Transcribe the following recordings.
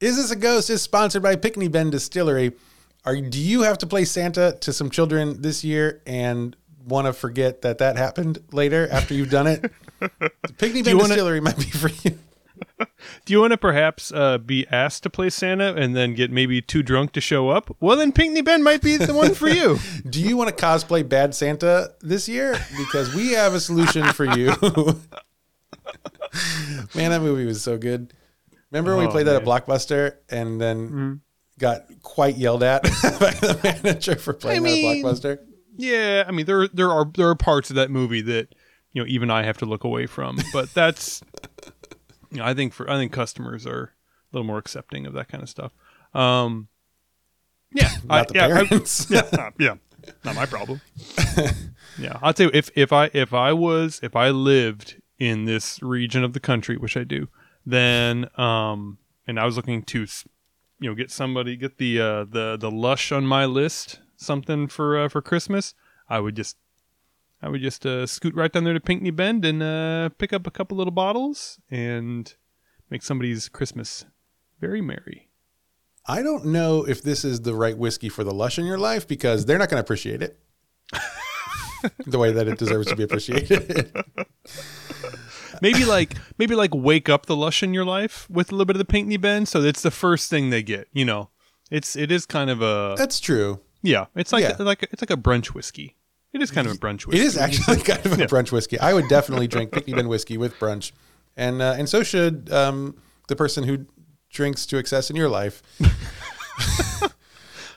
Is This a Ghost is sponsored by Pinckney Bend Distillery. Are do you have to play Santa to some children this year and want to forget that that happened later after you've done it? Pinckney Bend wanna- Distillery might be for you. Do you want to perhaps uh, be asked to play Santa and then get maybe too drunk to show up? Well, then Pinckney Bend might be the one for you. Do you want to cosplay Bad Santa this year? Because we have a solution for you. man, that movie was so good. Remember when we Oh, played that at. Blockbuster and then got quite yelled at by the manager for playing I mean- that at Blockbuster? Yeah, I mean there there are there are parts of that movie that you know even I have to look away from, but that's you know I think for I think customers are a little more accepting of that kind of stuff. Um, yeah, I, yeah, I- yeah, not, yeah, not my problem. yeah, I'll tell you if if I if I was if I lived in this region of the country, which I do, then um, and I was looking to, you know, get somebody get the uh, the the lush on my list something for uh, for Christmas, I would just. I would just uh, scoot right down there to Pinckney Bend and uh, pick up a couple little bottles and make somebody's Christmas very merry. I don't know if this is the right whiskey for the lush in your life because they're not going to appreciate it the way that it deserves to be appreciated. maybe like maybe like wake up the lush in your life with a little bit of the Pinckney Bend, so it's the first thing they get. You know, it's it is kind of a That's true. yeah. It's like Yeah. like it's like a brunch whiskey. It is kind of a brunch whiskey. It is actually kind of a brunch whiskey. I would definitely drink Pinckney Bend whiskey with brunch, and uh, and so should um, the person who drinks to excess in your life.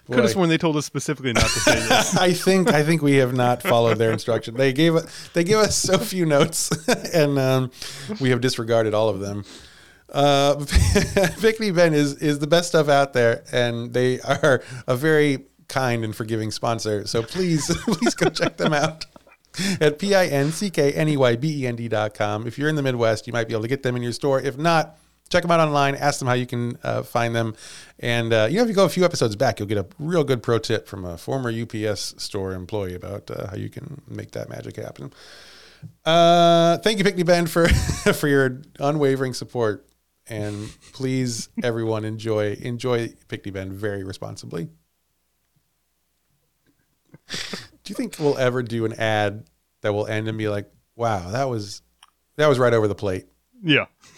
Could have sworn they told us specifically not to say this. I think I think we have not followed their instruction. They gave they give us so few notes, and um, we have disregarded all of them. Uh, Pinckney Bend is is the best stuff out there, and they are a very kind and forgiving sponsor. So please please go check them out at p i n c k n e y b e n d dot com. If you're in the Midwest, you might be able to get them in your store. If not, check them out online. Ask them how you can uh, find them. And uh, you know, if you go a few episodes back, you'll get a real good pro tip from a former UPS store employee about uh, how you can make that magic happen. Uh, thank you, Pinckney Bend, for for your unwavering support. And please, everyone, enjoy enjoy Pinckney Bend very responsibly. Do you think we'll ever do an ad that will end and be like, "Wow, that was that was right over the plate"? yeah.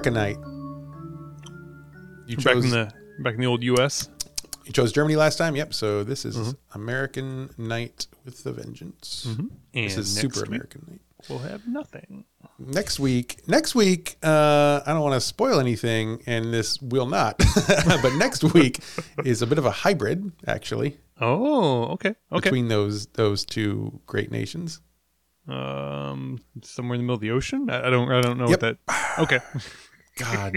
It's America Night. You Back chose in the back in the old U.S. you chose Germany last time. Yep. So this is Mm-hmm. American Night with a Vengeance. And This is Super American Night. We'll have nothing. next week next week uh, i don't want to spoil anything and this will not but next week is a bit of a hybrid actually Oh, okay, okay. between those those two great nations um, somewhere in the middle of the ocean. I, I don't I don't know Yep. what that. Okay. god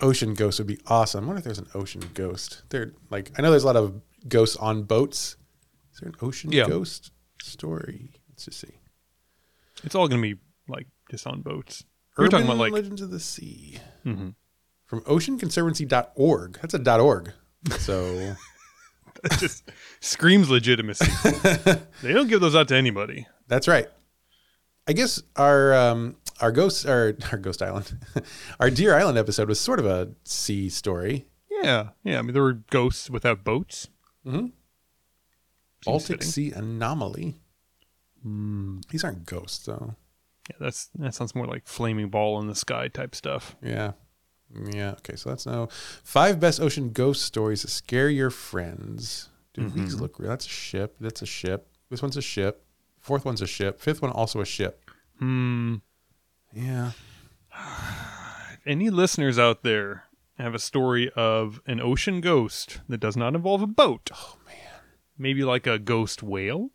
ocean ghost would be awesome i wonder if there's an ocean ghost there like i know there's a lot of ghosts on boats is there an ocean Yeah. ghost story let's just see It's all gonna be like just on boats. We're talking about like legends of the sea Mhm. from oceanconservancy.org that's a dot .org so it just screams legitimacy. they don't give those out to anybody. That's right. I guess our um, our ghost our, our ghost island, our Deer Island episode was sort of a sea story. Yeah, yeah. I mean, there were ghosts without boats. Mhm. Baltic fitting. Sea anomaly. Hmm. These aren't ghosts, though. Yeah, that's that sounds more like flaming ball in the sky type stuff. Yeah, yeah. Okay, so that's now five best ocean ghost stories to scare your friends. Dude, these look real. That's a ship. That's a ship. This one's a ship. Fourth one's a ship. Fifth one also a ship. Hmm. Yeah. If any listeners out there have a story of an ocean ghost that does not involve a boat, Oh man. maybe like a ghost whale.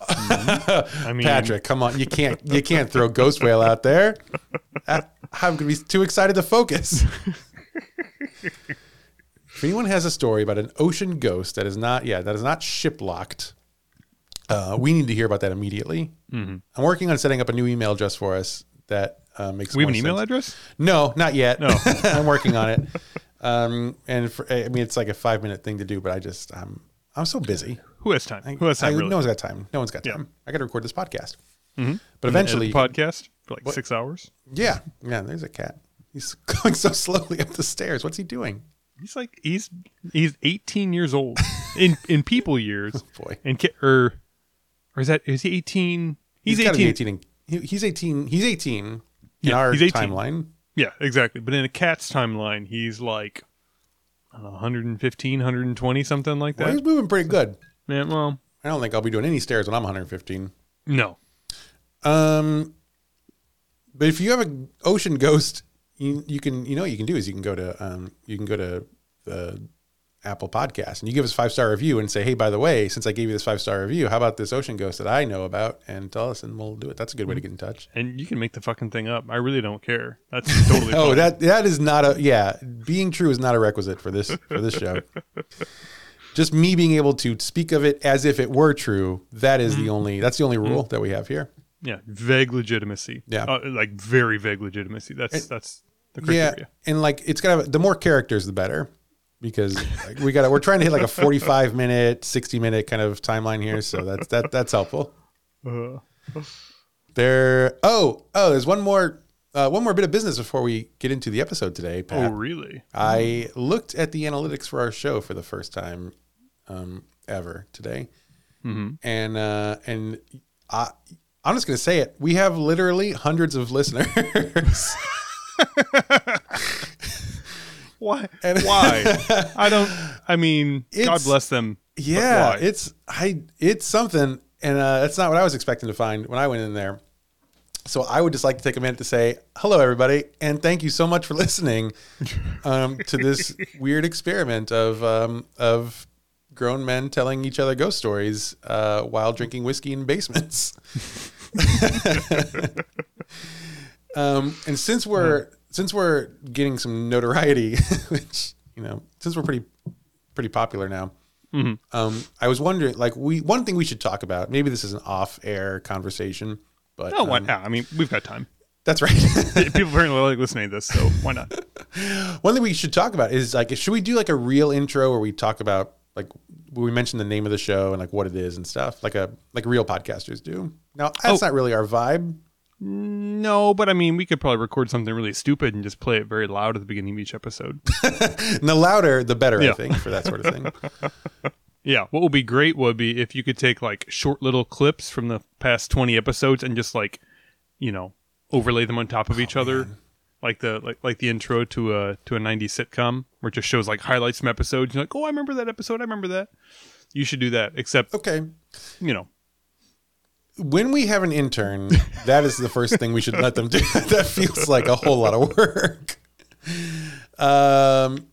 I mean, Patrick, come on, you can't you can't throw ghost whale out there. I- I'm gonna be too excited to focus. if anyone has a story about an ocean ghost that is not yeah that is not ship locked, uh, we need to hear about that immediately. Mm-hmm. I'm working on setting up a new email address for us that uh, makes we have an email address. No, not yet. No. I'm working on it. Um, and for, I mean, it's like a five minute thing to do, but I just I'm I'm so busy. Who has time? Who has time? I, really? No one's got time. No one's got Yeah. time. I got to record this podcast. Mhm. But eventually, podcast for like six hours. yeah, yeah. There's a cat. He's going so slowly up the stairs. What's he doing? He's like he's he's 18 years old in in people years. Boy, And or or is that is he 18? He's, gotta 18. be 18. and- he- he's 18. He's 18 in Yeah, our he's 18. timeline. Yeah, exactly. But in a cat's timeline, he's like I don't know, 115, 120, something like Well, that. he's moving pretty good. Man, well, I don't think I'll be doing any stairs when I'm 115. no. Um, but if you have an ocean ghost, you you can you know what you can do is you can go to um you can go to the Apple Podcast and you give us a five star review and say hey by the way since I gave you this five star review how about this ocean ghost that I know about and tell us and we'll do it. That's a good way to get in touch. And you can make the fucking thing up. I really don't care. That's totally Oh, fine. that that is not a yeah. Being true is not a requisite for this for this show. Just me being able to speak of it as if it were true. That is the only. That's the only rule that we have here. yeah, vague legitimacy. Yeah. Uh, like very vague legitimacy. That's that's the Yeah, criteria. and like it's gotta the more characters the better because we got we're trying to hit like a forty five minute, sixty minute kind of timeline here. So that's that that's helpful. Uh, There. Oh oh, there's one more uh, one more bit of business before we get into the episode today, oh, really? I looked at the analytics for our show for the first time um, ever today, Mhm. and uh, and I, I'm just gonna say it. We have literally hundreds of listeners. Why? And- Why? I don't. I mean, God bless them. yeah, it's I it's something, and uh, that's not what I was expecting to find when I went in there. So I would just like to take a minute to say hello, everybody, and thank you so much for listening um, to this weird experiment of um, of grown men telling each other ghost stories uh, while drinking whiskey in basements. um, and since we're since we're getting some notoriety, which you know, since we're pretty pretty popular now, Mhm. um, I was wondering, like, we one thing we should talk about. Maybe this is an off-air conversation, but Oh, why um, not? I mean, we've got time. that's right. People apparently like listening to this, so why not? One thing we should talk about is like, should we do like a real intro where we talk about like we mention the name of the show and like what it is and stuff, like a like real podcasters do. Now that's Oh. not really our vibe. No, but I mean, we could probably record something really stupid and just play it very loud at the beginning of each episode. And the louder, the better, I think, for that sort of thing. Yeah, what would be great would be if you could take like short little clips from the past 20 episodes and just like, you know, overlay them on top of oh, each other. Like the like like the intro to a to a 90s sitcom where it just shows like highlights from episodes. You're like, "Oh, I remember that episode. I remember that." You should do that. Except, Okay. you know, When we have an intern, that is the first thing we should let them do. that feels like a whole lot of work. Um,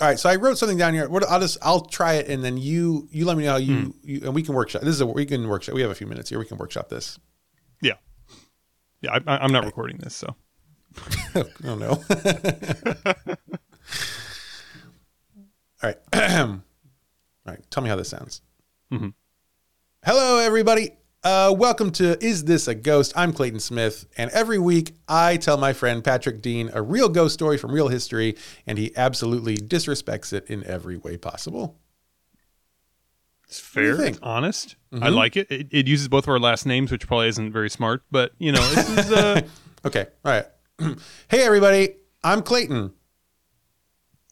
all right, so I wrote something down here. What I'll just I'll try it, and then you you let me know how you, you and we can workshop. This is a we can workshop. We have a few minutes here. We can workshop this. yeah. Yeah, I, I'm not recording this, so. oh no. All right. All right. Tell me how this sounds. Mhm. Hello, everybody. Uh, welcome to Is This a Ghost? I'm Clayton Smith, and every week I tell my friend Patrick Dean a real ghost story from real history, and he absolutely disrespects it in every way possible. It's fair, think? honest. I Mhm. like it. it. It uses both of our last names, which probably isn't very smart, but you know, this is uh, Okay. All right. hey, everybody. I'm Clayton,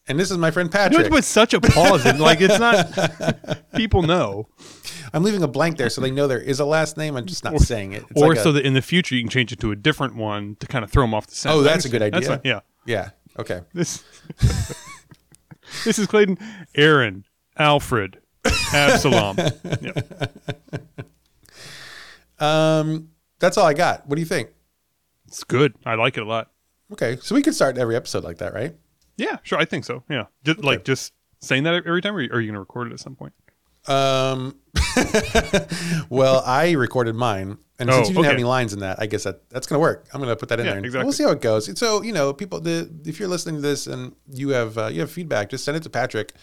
and this is my friend you have Patrick. to put such a pause in. Like it's not. People know, I'm leaving a blank there so they know there is a last name. I'm just not saying it. It's or like a- so that in the future you can change it to a different one to kind of throw them off the scent. Oh, that's a good idea. Yeah. Yeah. Okay. This. this is Clayton, Aaron, Alfred, Absalom. yeah. Um, that's all I got. What do you think? It's good. I like it a lot. Okay, so we could start every episode like that, right? Yeah, sure. I think so. Yeah, just like just saying that every time, or are you going to record it at some point? Um, well, I recorded mine, and Oh, since you didn't have any lines in that, I guess that that's going to work. I'm going to put that in Yeah, there. and exactly. We'll see how it goes. So you know, people, the if you're listening to this and you have uh, you have feedback, just send it to Patrick.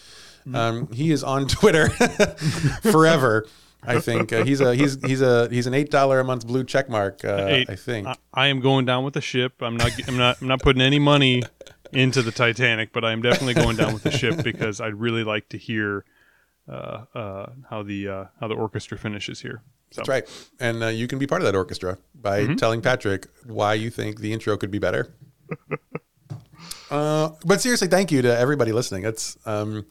Mm-hmm. Um, he is on Twitter forever. I think uh, he's a he's he's a he's an eight dollar a month blue check mark. Uh, I think. I, I am going down with the ship. I'm not. I'm not. I'm not putting any money into the Titanic, but I'm definitely going down with the ship because I'd really like to hear uh, uh, how the uh, how the orchestra finishes here. So That's right. And uh, you can be part of that orchestra by Mm-hmm. telling Patrick why you think the intro could be better. uh, but seriously, thank you to everybody listening. It's um,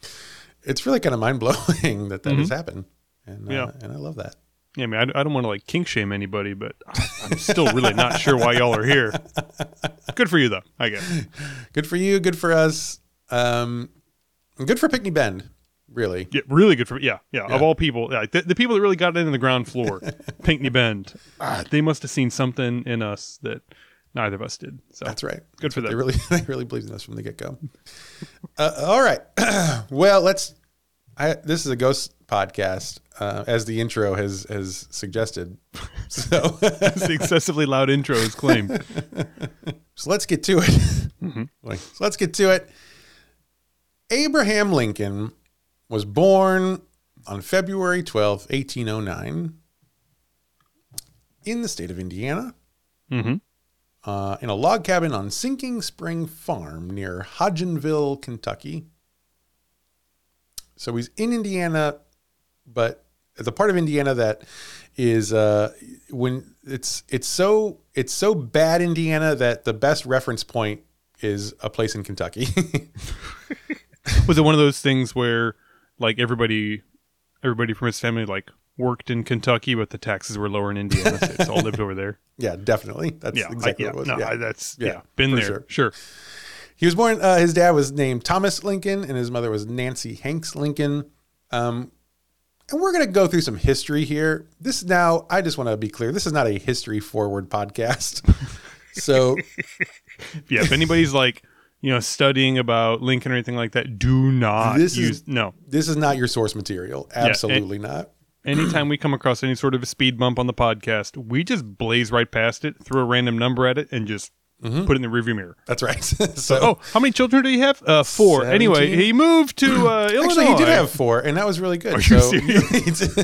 it's really kind of mind blowing that that has happened, and uh, Mm-hmm. Yeah. and I love that. Yeah, I mean, I, I don't want to like kink shame anybody, but I'm still really not sure why y'all are here. Good for you, though. I guess. Good for you. Good for us. Um, good for Pinckney Bend. Really. Yeah, really good for yeah, yeah. Of all people, yeah, the, the people that really got in on the ground floor, Pinckney Bend, ah, they must have seen something in us that neither of us did. So That's right. Good for them. They really, they really believed in us from the get go. uh, all right. well, let's. I, this is a ghost podcast, uh, as the intro has has suggested. So, the excessively loud intro is claimed. so let's get to it. Like, so let's get to it. Abraham Lincoln was born on February twelfth, 1809, in the state of Indiana. hmm uh, in a log cabin on Sinking Spring Farm near Hodgenville, Kentucky. So he's in Indiana, but the part of Indiana that is uh, when it's it's so it's so bad Indiana that the best reference point is a place in Kentucky. Was it one of those things where like everybody, everybody from his family like worked in Kentucky, but the taxes were lower in Indiana, so it's all lived over there? yeah, definitely. That's Yeah, I- exactly yeah, what it was. no, yeah. I- that's Yeah, yeah, been there. sure. Sure. He was born. Uh, his dad was named Thomas Lincoln, and his mother was Nancy Hanks Lincoln. Um, and we're going to go through some history here. This now, I just want to be clear. This is not a history forward podcast. So Yeah, if anybody's like you know studying about Lincoln or anything like that, do not This is- no. this is not your source material. Absolutely not. Anytime we come across any sort of a speed bump on the podcast, we just blaze right past it, throw a random number at it, and just put it in the rearview mirror. That's right. so, Oh, how many children do you have? Uh, four. Anyway, he moved to uh, Illinois. actually, he did have four, and that was really good. Are you so, serious?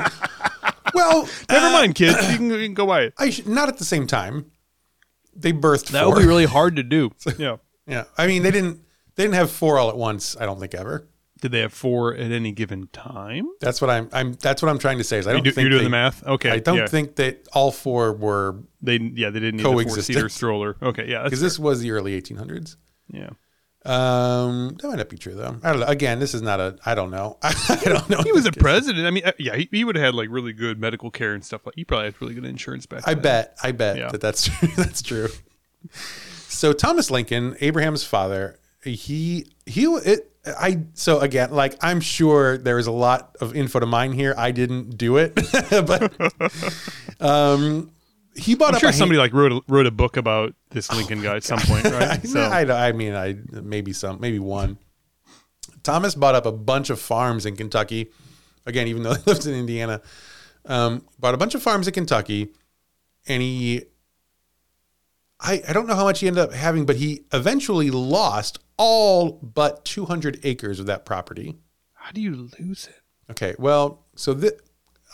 well, Never uh, mind, kids. You can, you can go buy it. I should, not at the same time. They birthed That four. would be really hard to do. Yeah. yeah, I mean, they didn't. They didn't have four all at once. I don't think ever. Did they have four at any given time? That's what I'm. I'm. That's what I'm trying to say. Is I don't do, think you're doing they- the math. Okay. I don't yeah. think that all four were they. Yeah, they didn't need four Coexistent. stroller. Okay. Yeah. Because this was the early 1800s. yeah. Um, that might not be true though. I don't know. Again, this is not a. I don't know. I don't know. He was a president. I mean, uh, yeah, he, he would have had like really good medical care and stuff. Like he probably had really good insurance back I then. bet. I bet Yeah. that that's true. that's true. So Thomas Lincoln, Abraham's father, he he it. I so again, like I'm sure there is a lot of info to mine here. I didn't do it, but um, he bought I'm sure a hand- somebody like wrote a, wrote a book about this Lincoln guy at some point, right? I, I, I mean, I maybe some, maybe one. Thomas bought up a bunch of farms in Kentucky. Again, even though he lives in Indiana, um, bought a bunch of farms in Kentucky, and he, I, I don't know how much he ended up having, but he eventually lost all but 200 acres of that property. How do you lose it? Okay, well, so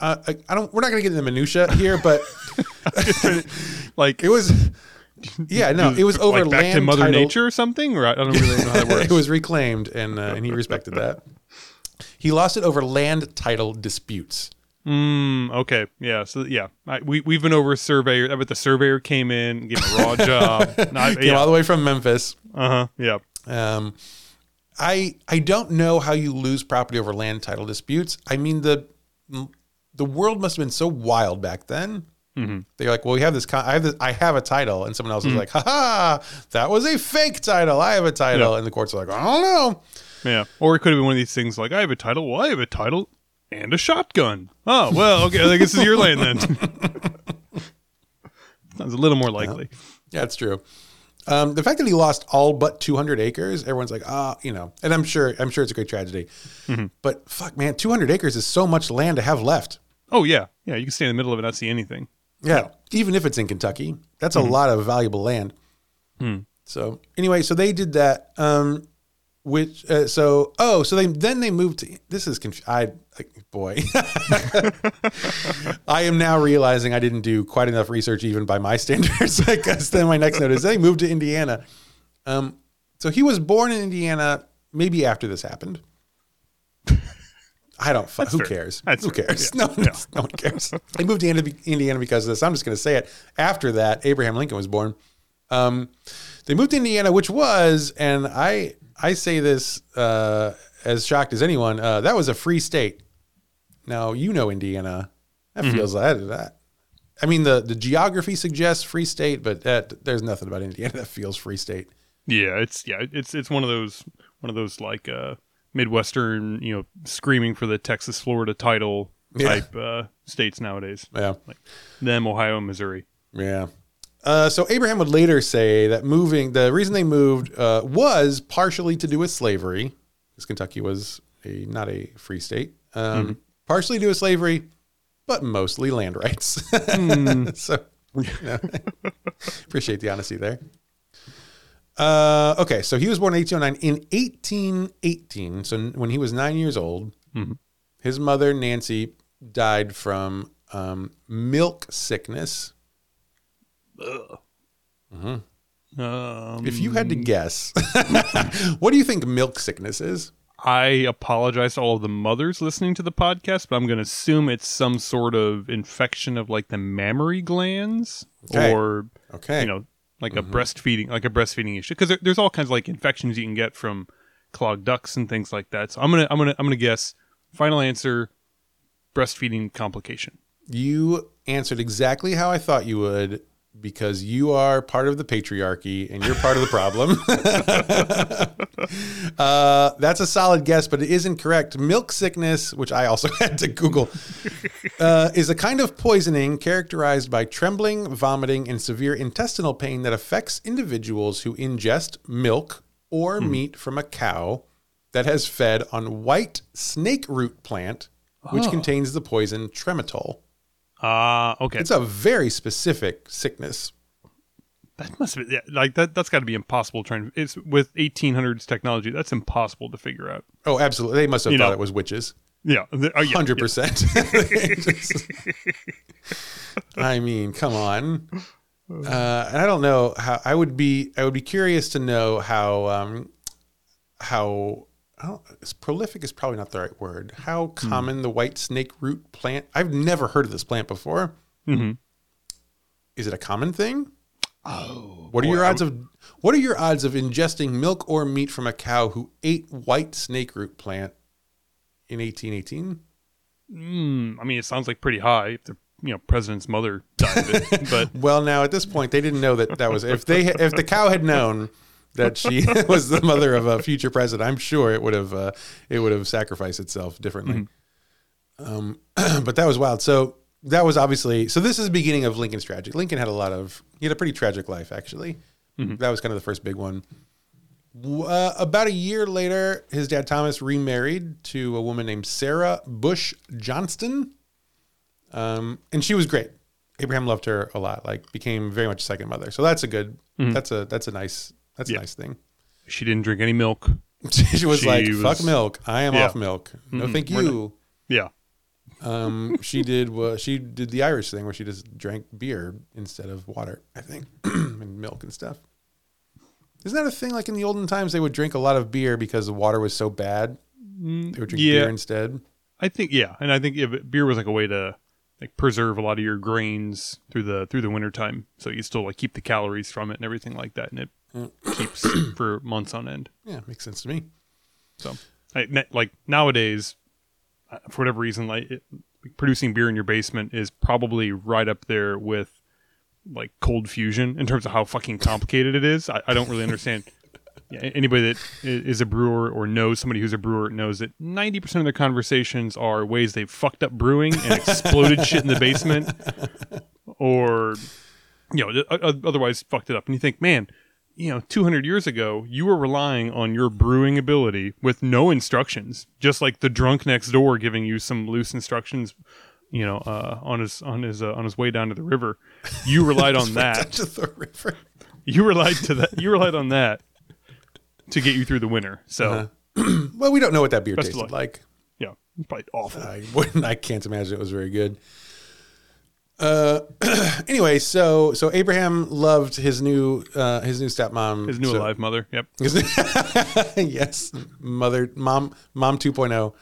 uh, I, I don't. We're not going to get into the minutia here, but Like it was. Yeah, no, it was over like back land to Mother title- Nature or something, or I don't really know how that works. it was reclaimed, and uh, and he respected that. He lost it over land title disputes. Mm, okay, yeah. So yeah, I, we we've been over a surveyor. but the surveyor came in, gave him a raw job. No, I- Came all the way from Memphis. uh huh, yeah. Um, I I don't know how you lose property over land title disputes. I mean the the world must have been so wild back then. Mm-hmm. They're like, well, we have this. Con- I have this. I have a title, and someone else is like, ha ha, that was a fake title. I have a title, Yeah. and the courts are like, I don't know. Yeah. Or it could have been one of these things like, I have a title. Well, I have a title and a shotgun. Oh, well, okay. I guess this is your land then. Sounds a little more likely. Yeah, it's true. Um, the fact that he lost all but 200 acres, everyone's like, ah, you know, and I'm sure, I'm sure it's a great tragedy. But fuck, man, 200 acres is so much land to have left. Oh yeah, yeah. You can stay in the middle of it, and not see anything. Yeah, even if it's in Kentucky, that's a lot of valuable land. So anyway, so they did that. Um, which uh, so oh so they then they moved to this is conf- I like, boy I am now realizing I didn't do quite enough research even by my standards because then my next note is they moved to Indiana. Um, so he was born in Indiana maybe after this happened. I don't. Who fair. cares? That's who fair. cares? Yeah. No, no one cares. They moved to Indiana- Indiana because of this. I'm just going to say it. After that, Abraham Lincoln was born. Um, they moved to Indiana, which was, and I I say this uh, as shocked as anyone. Uh, that was a free state. Now you know Indiana. That feels like that. I mean, the the geography suggests free state, but that, there's nothing about Indiana that feels free state. Yeah, it's yeah, it's it's one of those one of those like uh midwestern, you know, screaming for the Texas Florida title Yeah. type uh states nowadays. Yeah. Like them, Ohio, Missouri. Yeah. Uh, so Abraham would later say that moving, the reason they moved uh, was partially to do with slavery, because Kentucky was a not a free state. Um, Partially to do with slavery, but mostly land rights. so, you know, appreciate the honesty there. Uh, okay, so he was born in 1809. In 1818, so when he was nine years old, his mother Nancy died from um, milk sickness. Um, If you had to guess, what do you think milk sickness is? I apologize to all of the mothers listening to the podcast, but I'm going to assume it's some sort of infection of like the mammary glands Okay. or Okay. you know, like a breastfeeding, like a breastfeeding issue. Because there, there's all kinds of like infections you can get from clogged ducts and things like that. So I'm gonna, I'm gonna, I'm gonna guess. Final answer: breastfeeding complication. You answered exactly how I thought you would because you are part of the patriarchy and you're part of the problem. uh, that's a solid guess, but it isn't correct. Milk sickness, which I also had to Google, uh, is a kind of poisoning characterized by trembling, vomiting, and severe intestinal pain that affects individuals who ingest milk or meat from a cow that has fed on white snake root plant, which Oh. contains the poison tremetol. Ah, okay. It's a very specific sickness. that must be yeah, like that. That's got to be impossible. Trying it's with 1800s technology. That's impossible to figure out. Oh, absolutely. They must have You thought know. it was witches. Yeah, the- oh, yeah, Hundred yeah. percent. I mean, come on. Uh, and I don't know how. I would be. I would be curious to know how. Um, how. Prolific is probably not the right word. How Hmm. common the white snake root plant? I've never heard of this plant before. Mhm. Is it a common thing? Oh, What are boy, your I odds of what are your odds of ingesting milk or meat from a cow who ate white snake root plant in 1818? Mm, I mean, it sounds like pretty high if the you know president's mother died of it, but Well, now at this point, they didn't know that that was if they if the cow had known that she was the mother of a future president, I'm sure it would have uh, it would have sacrificed itself differently. Um, but that was wild. So that was obviously so. This is the beginning of Lincoln's tragedy. Lincoln had a lot of he had a pretty tragic life actually. That was kind of the first big one. Uh, about a year later, his dad Thomas remarried to a woman named Sarah Bush Johnston, um, and she was great. Abraham loved her a lot. Like became very much a second mother. So that's a good. That's a that's a nice that's a nice thing. she didn't drink any milk. she was She like, was- "Fuck milk. I am Yeah. off milk. No, thank we're you." Yeah, Um, she did what she did the Irish thing where she just drank beer instead of water, I think, and milk and stuff. Isn't that a thing? Like in the olden times, they would drink a lot of beer because the water was so bad. They would drink yeah. beer instead. I think yeah, and I think if it- beer was like a way to like preserve a lot of your grains through the through the winter time, so you still like keep the calories from it and everything like that, and it keeps for months on end. Yeah, makes sense to me. So, I, ne- like nowadays, uh, for whatever reason, like it, producing beer in your basement is probably right up there with like cold fusion in terms of how fucking complicated it is. I, I don't really understand. Yeah, anybody that is a brewer or knows somebody who's a brewer knows that ninety percent of their conversations are ways they've fucked up brewing and exploded shit in the basement, or you know, otherwise fucked it up. And you think, man, you know, 200 years ago, you were relying on your brewing ability with no instructions, just like the drunk next door giving you some loose instructions, you know, uh, on his on his uh, on his way down to the river. You relied on that. To the river. You relied to that. You relied on that to get you through the winter. So Uh-huh. Well, we don't know what that beer Best tasted like. yeah, it's probably awful. I wouldn't. I can't imagine it was very good. Uh, anyway, so so Abraham loved his new uh, his new stepmom. his new so- alive mother. Yep. yes, mother, mom, mom 2.0.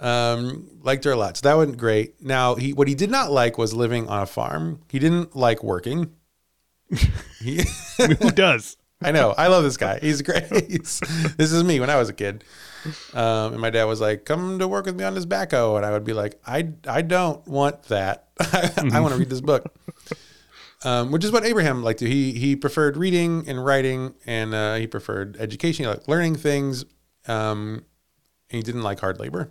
Um, liked her a lot. So that went great. Now he, what he did not like was living on a farm. He didn't like working. He, who does? I know. I love this guy. He's great. He's- this is me when I was a kid. Um, and my dad was like, "Come to work with me on this backhoe," and I would be like, "I, I don't want that. I want to read this book." Um, which is what Abraham liked to. He he preferred reading and writing, and uh, he preferred education. He liked learning things, um, and he didn't like hard labor.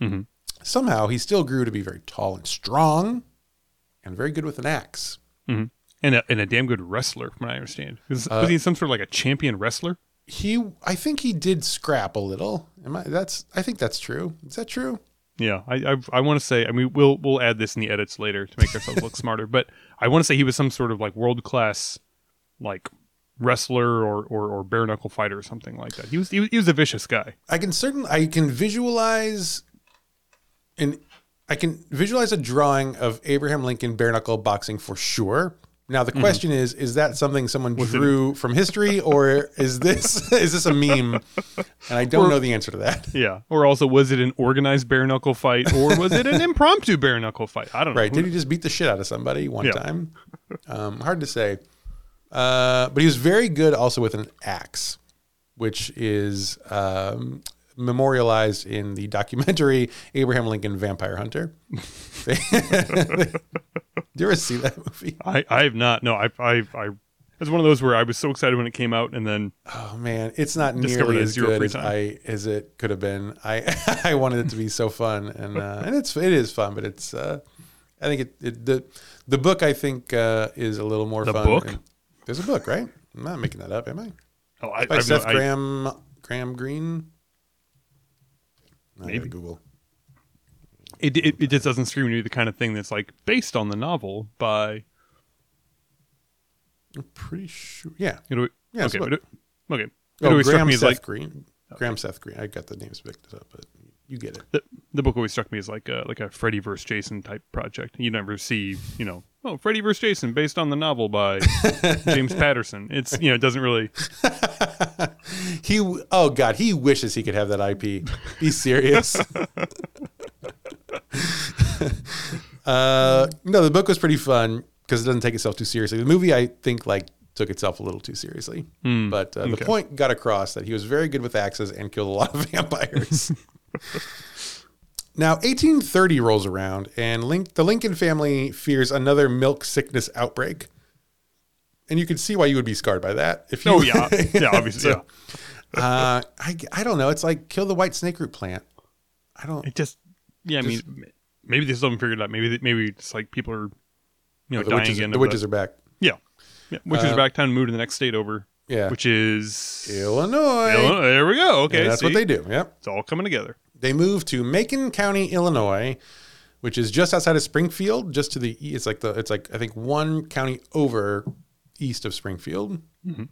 Mhm. Somehow, he still grew to be very tall and strong, and very good with an axe. hmm And a, and a damn good wrestler, from what I understand. Was, Uh, was he some sort of like a champion wrestler? He, I think he did scrap a little. Am I? That's. I think that's true. Is that true? Yeah, I I, I want to say. I mean, we'll we'll add this in the edits later to make ourselves look smarter. But I want to say he was some sort of like world class, like wrestler or, or or bare knuckle fighter or something like that. He was he, was- he was a vicious guy. I can certain I can visualize and I can visualize a drawing of Abraham Lincoln bare knuckle boxing for sure. Now the question is: Is that something someone drew from history, or is this is this a meme? And I don't know the answer to that. Yeah. Or also, was it an organized bare knuckle fight or was it an impromptu bare knuckle fight? I don't know. Right? Did he just beat the shit out of somebody one Yeah. time? Um, hard to say. Uh, but he was very good also with an axe, which is um, memorialized in the documentary Abraham Lincoln Vampire Hunter. Did you ever see that movie? I I have not. No, I I I. It was one of those where I was so excited when it came out, and then Oh man, it's not nearly as good as. I as it could have been. I I wanted it to be so fun, and uh, and it's it is fun, but it's uh, I think it, it the the book I think uh, is a little more The fun. book? there's a book, right? I'm not making that up, am I? oh, I, By I've no- Seth I- Graham Graham Green. Maybe. Google. it, it it just doesn't scream to me the kind of thing that's like based on the novel by I'm pretty sure. Yeah. know. Yeah, okay, but it, okay. It Oh, always struck Graham me as Seth like Green. Graham Seth Green. I got the names mixed up, but you get it. the, the book always struck me as like a, like a Freddy versus Jason type project. You never see, you know, oh Freddy versus Jason based on the novel by James Patterson. It's you know it doesn't really. He oh god, he wishes he could have that IP. Be serious. uh, no, the book was pretty fun because it doesn't take itself too seriously. The movie, I think, like took itself a little too seriously. But uh, the point got across that he was very good with axes and killed a lot of vampires. now, 1830 rolls around, and Link, the Lincoln family fears another milk sickness outbreak. And you can see why you would be scarred by that. If you, Oh yeah, yeah, obviously. So- yeah. uh, I, I don't know. It's like kill the white snake root plant. I don't. It just yeah. I mean, maybe they still haven't figured it out. Maybe maybe it's like people are you know the dying witches, again. the witches are back. yeah, yeah. Witches Uh, are back. Time to move to the next state over. Yeah. which is Illinois. Illinois. There we go. Okay, Yeah, that's what they do. Yep. It's all coming together. They move to Macon County, Illinois, which is just outside of Springfield, just to the it's like the it's like I think one county over east of Springfield. Mm-hmm.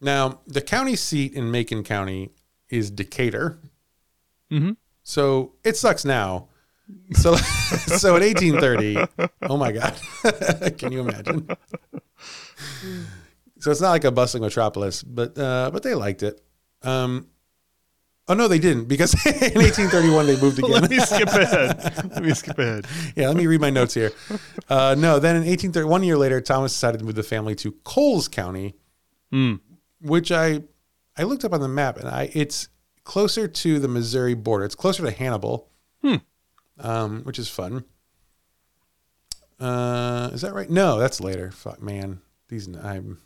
Now, the county seat in Macon County is Decatur. Mm-hmm. So it sucks now. So so in 1830, oh my god, can you imagine? So it's not like a bustling metropolis, but uh, but they liked it. Um, oh no, they didn't because in 1831 they moved again. Let me skip ahead. Let me skip ahead. yeah, let me read my notes here. Uh, no, then in 1831, one year later, Thomas decided to move the family to Coles County, Mm. which I I looked up on the map and I it's closer to the Missouri border. It's closer to Hannibal, Hmm. um, which is fun. Uh, is that right? No, that's later. Fuck, man, these I'm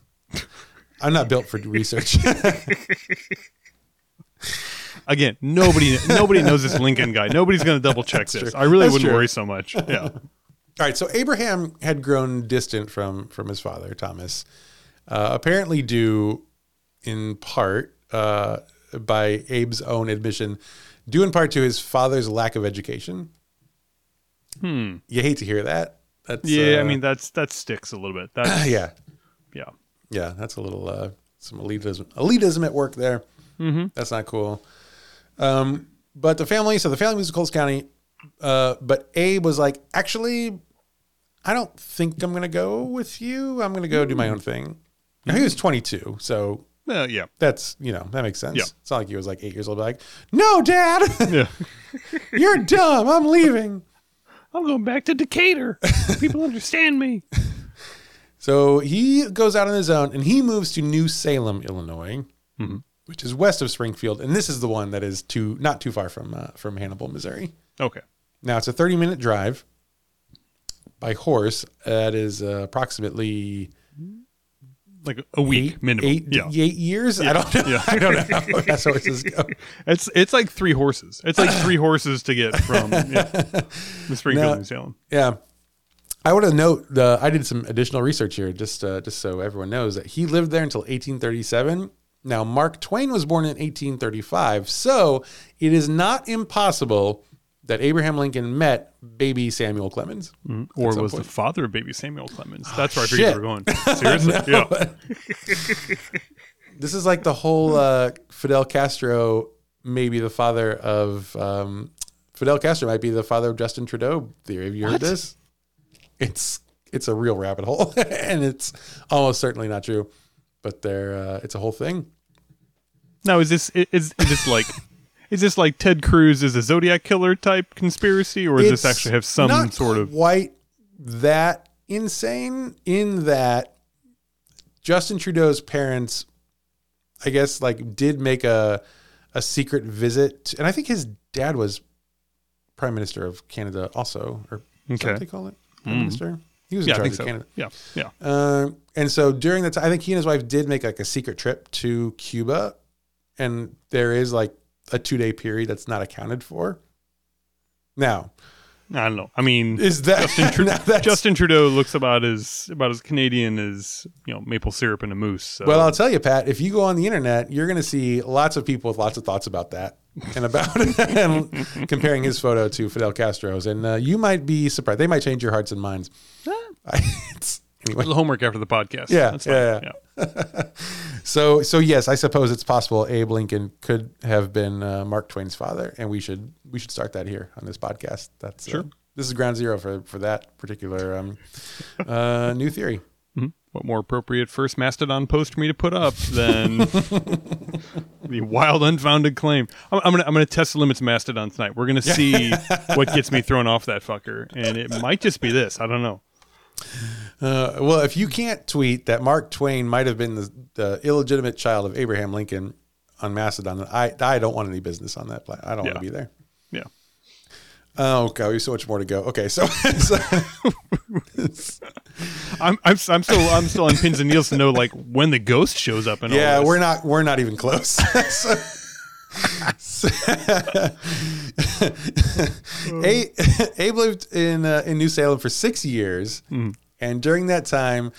I'm not built for research. Again, nobody nobody knows this Lincoln guy. Nobody's going to double check this. true. I really That's wouldn't true. worry so much. Yeah. All right, so Abraham had grown distant from from his father Thomas, uh, apparently due in part uh, by Abe's own admission, due in part to his father's lack of education. Hmm. You hate to hear that. That's Yeah, I uh, mean that's that sticks a little bit. That's yeah, yeah. yeah. That's a little uh, some elitism elitism at work there. Mm-hmm. That's not cool. Um, but the family, so the family moves to Coles County. Uh, but Abe was like, actually, I don't think I'm going to go with you. I'm going to go do my own thing. Now, he was 22, so Uh, yeah. that's, you know, that makes sense. Yeah. It's not like he was like eight years old, like, no, dad, Yeah. you're dumb. I'm leaving. I'm going back to Decatur. People understand me. So he goes out on his own and he moves to New Salem, Illinois, Mhm. Which is west of Springfield. And this is the one that is too, not too far from, uh, from Hannibal, Missouri. Okay. Now it's a 30 minute drive by horse. That is uh, approximately Like a week eight, minimum. eight, yeah. eight years. I don't know. Yeah. I don't know how fast horses go. It's it's like three horses. It's like three horses to get from yeah, Springfield Now- New Salem. Yeah. I want to note the I did some additional research here just uh, just so everyone knows that he lived there until 1837. Now Mark Twain was born in 1835, so it is not impossible that Abraham Lincoln met baby Samuel Clemens. Or some was the father of baby Samuel Clemens. That's where I figured we were going. Seriously? Yeah. This is like the whole uh, Fidel Castro, maybe the father of um, Fidel Castro might be the father of Justin Trudeau theory. Have you heard this? It's it's a real rabbit hole, and it's almost certainly not true. But there, uh, it's a whole thing. Now is this is, is this like is this like Ted Cruz is a Zodiac killer type conspiracy, or does this actually have some sort of white that insane in that Justin Trudeau's parents, I guess, like did make a a secret visit, to- and I think his dad was prime minister of Canada, also, or Okay. what they call it, prime Mm. minister. He was in yeah, charge of so. Canada. Yeah, yeah. Um, and so during the time, I think he and his wife did make like a secret trip to Cuba, and there is like a two day period that's not accounted for. Now, I don't know. I mean, is that Justin, Tru- Justin Trudeau looks about as about as Canadian as you know maple syrup and a moose. So. Well, I'll tell you, Pat. If you go on the internet, you're going to see lots of people with lots of thoughts about that and about and comparing his photo to Fidel Castro's, and uh, you might be surprised. They might change your hearts and minds. Anyway, the homework after the podcast. Yeah, That's fine. yeah, so so yes, I suppose it's possible Abe Lincoln could have been uh, Mark Twain's father, and we should we should start that here on this podcast. That's uh, Sure. this is ground zero for for that particular um, uh, new theory. Mhm. What more appropriate first Mastodon post for me to put up than the wild, unfounded claim? I'm, I'm gonna I'm gonna test the limits of Mastodon tonight. We're gonna see what gets me thrown off that fucker, and it might just be this. I don't know. Uh, well, if you can't tweet that Mark Twain might have been the, the illegitimate child of Abraham Lincoln on then I I don't want any business on that. Pla- I don't want to be there. Yeah. Oh god, we have so much more to go. Okay, so, so I'm, I'm I'm still I'm still on pins and needles to know like when the ghost shows up and yeah, we're not we're not even close. so, so- Abe, Abe lived in uh, in New Salem for six years, and during that time,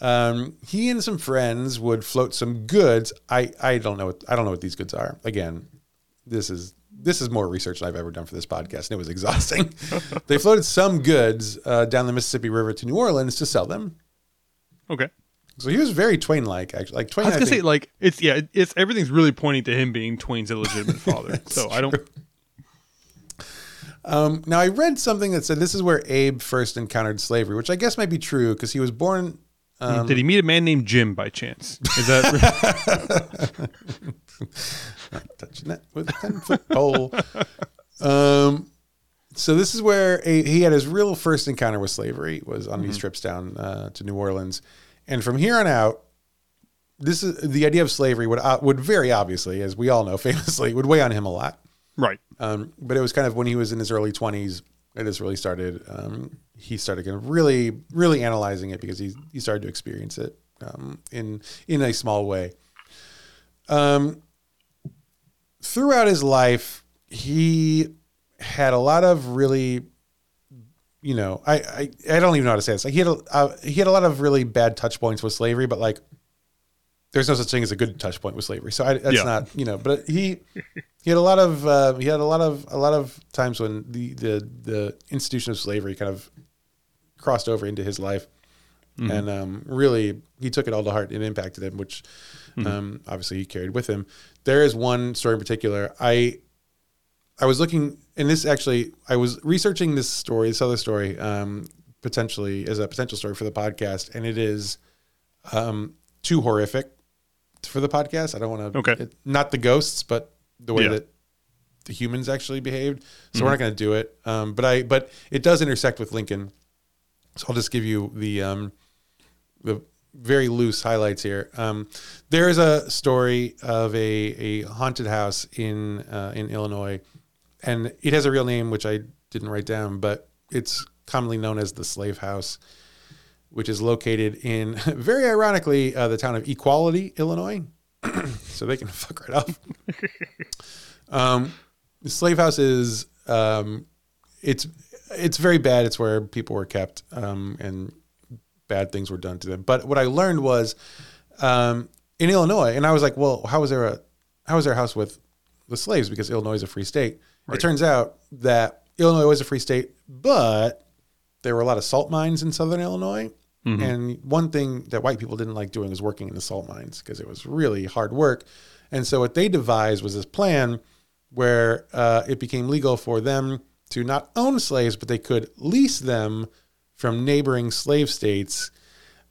um, he and some friends would float some goods. I I don't know what I don't know what these goods are. Again, this is this is more research than I've ever done for this podcast, and it was exhausting. they floated some goods uh, down the Mississippi River to New Orleans to sell them. okay. So he was very Twain-like, actually. Like Twain, I was gonna think- say like it's yeah it's everything's really pointing to him being Twain's illegitimate father. so I don't. Um, now I read something that said this is where Abe first encountered slavery, which I guess might be true because he was born. Um, Did he meet a man named Jim by chance? Is that touching that with a ten foot pole. Um, so this is where a, he had his real first encounter with slavery was on these trips down uh, to New Orleans, and from here on out, this is the idea of slavery would uh, would very obviously, as we all know, famously, would weigh on him a lot. Right? Um, but it was kind of when he was in his early 20s, it just really started. Um, he started kind of really, really analyzing it because he, he started to experience it um, in in a small way. Um, throughout his life, he had a lot of really, you know, I, I, I don't even know how to say this. Like he had a, uh, he had a lot of really bad touch points with slavery, but like there's no such thing as a good touch point with slavery. So I, that's Yeah. not you know. But he he had a lot of uh, he had a lot of a lot of times when the the the institution of slavery kind of crossed over into his life, and um, really he took it all to heart and impacted him, which um, obviously he carried with him. There is one story in particular I I was looking, and this actually, I was researching this story, this other story, um, potentially as a potential story for the podcast, and it is um, too horrific for the podcast. I don't want to, Okay. not the ghosts, but the way Yeah. that the humans actually behaved. So we're not going to do it. Um, but I, but it does intersect with Lincoln. So I'll just give you the um, the very loose highlights here. Um, there is a story of a, a haunted house in uh, in Illinois, and it has a real name which I didn't write down, but it's commonly known as the Slave House, which is located in very ironically uh, the town of Equality, Illinois. so they can fuck right up. um, the Slave House is um, it's it's very bad. It's where people were kept um, and bad things were done to them. But what I learned was um, in Illinois, and I was like, well, how was there a how was there a house with the slaves? Because Illinois is a free state. It turns out that Illinois was a free state, but there were a lot of salt mines in southern Illinois. And one thing that white people didn't like doing was working in the salt mines because it was really hard work. And so what they devised was this plan where uh, it became legal for them to not own slaves, but they could lease them from neighboring slave states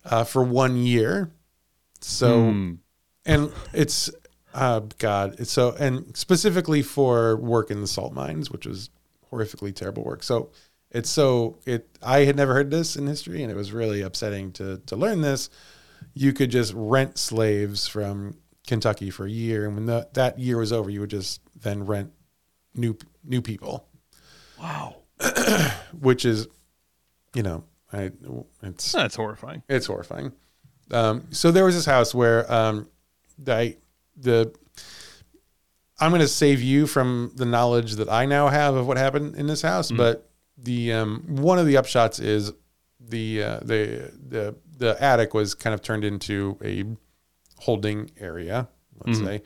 uh, for one year. So, and it's, uh, God, it's so, and specifically for work in the salt mines, which was horrifically terrible work. So it's so, it, I had never heard this in history and it was really upsetting to, to learn this. You could just rent slaves from Kentucky for a year. And when the, that year was over, you would just then rent new, new people Wow. which is, you know, I, it's That's horrifying. it's horrifying. Um, so there was this house where um, I, the I'm going to save you from the knowledge that I now have of what happened in this house, but the um, one of the upshots is the uh, the the the attic was kind of turned into a holding area, let's say.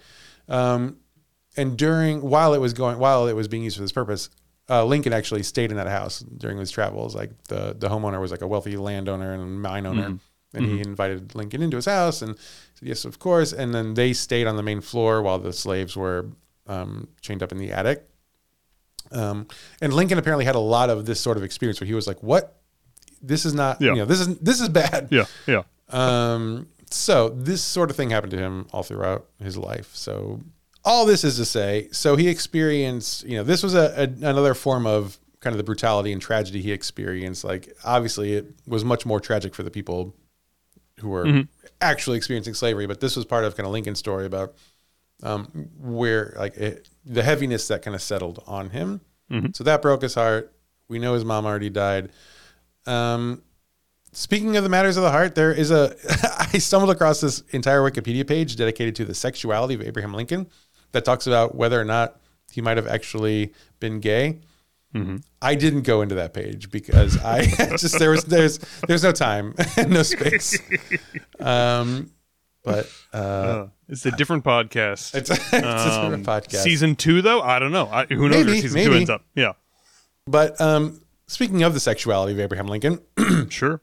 Um, and during while it was going while it was being used for this purpose, uh, Lincoln actually stayed in that house during his travels. Like the the homeowner was like a wealthy landowner and mine owner, and he invited Lincoln into his house and said yes, of course. And then they stayed on the main floor while the slaves were um, chained up in the attic. Um, and Lincoln apparently had a lot of this sort of experience where he was like, "What? This is not. Yeah. You know, this is this is bad." Yeah. Yeah. Um, so this sort of thing happened to him all throughout his life. So all this is to say, so he experienced, you know, this was a, a another form of kind of the brutality and tragedy he experienced. Like obviously it was much more tragic for the people who were actually experiencing slavery, but this was part of kind of Lincoln's story about um, where like it, the heaviness that kind of settled on him. So that broke his heart. We know his mom already died. Um, Speaking of the matters of the heart, there is a. I stumbled across this entire Wikipedia page dedicated to the sexuality of Abraham Lincoln that talks about whether or not he might have actually been gay. I didn't go into that page because I just there was there's there's no time and no space. Um, but uh, Uh, it's a different podcast. it's, it's a Um, different podcast. Season two, though, I don't know. I, who knows Maybe, where season two ends up? Yeah, But um, speaking of the sexuality of Abraham Lincoln, sure.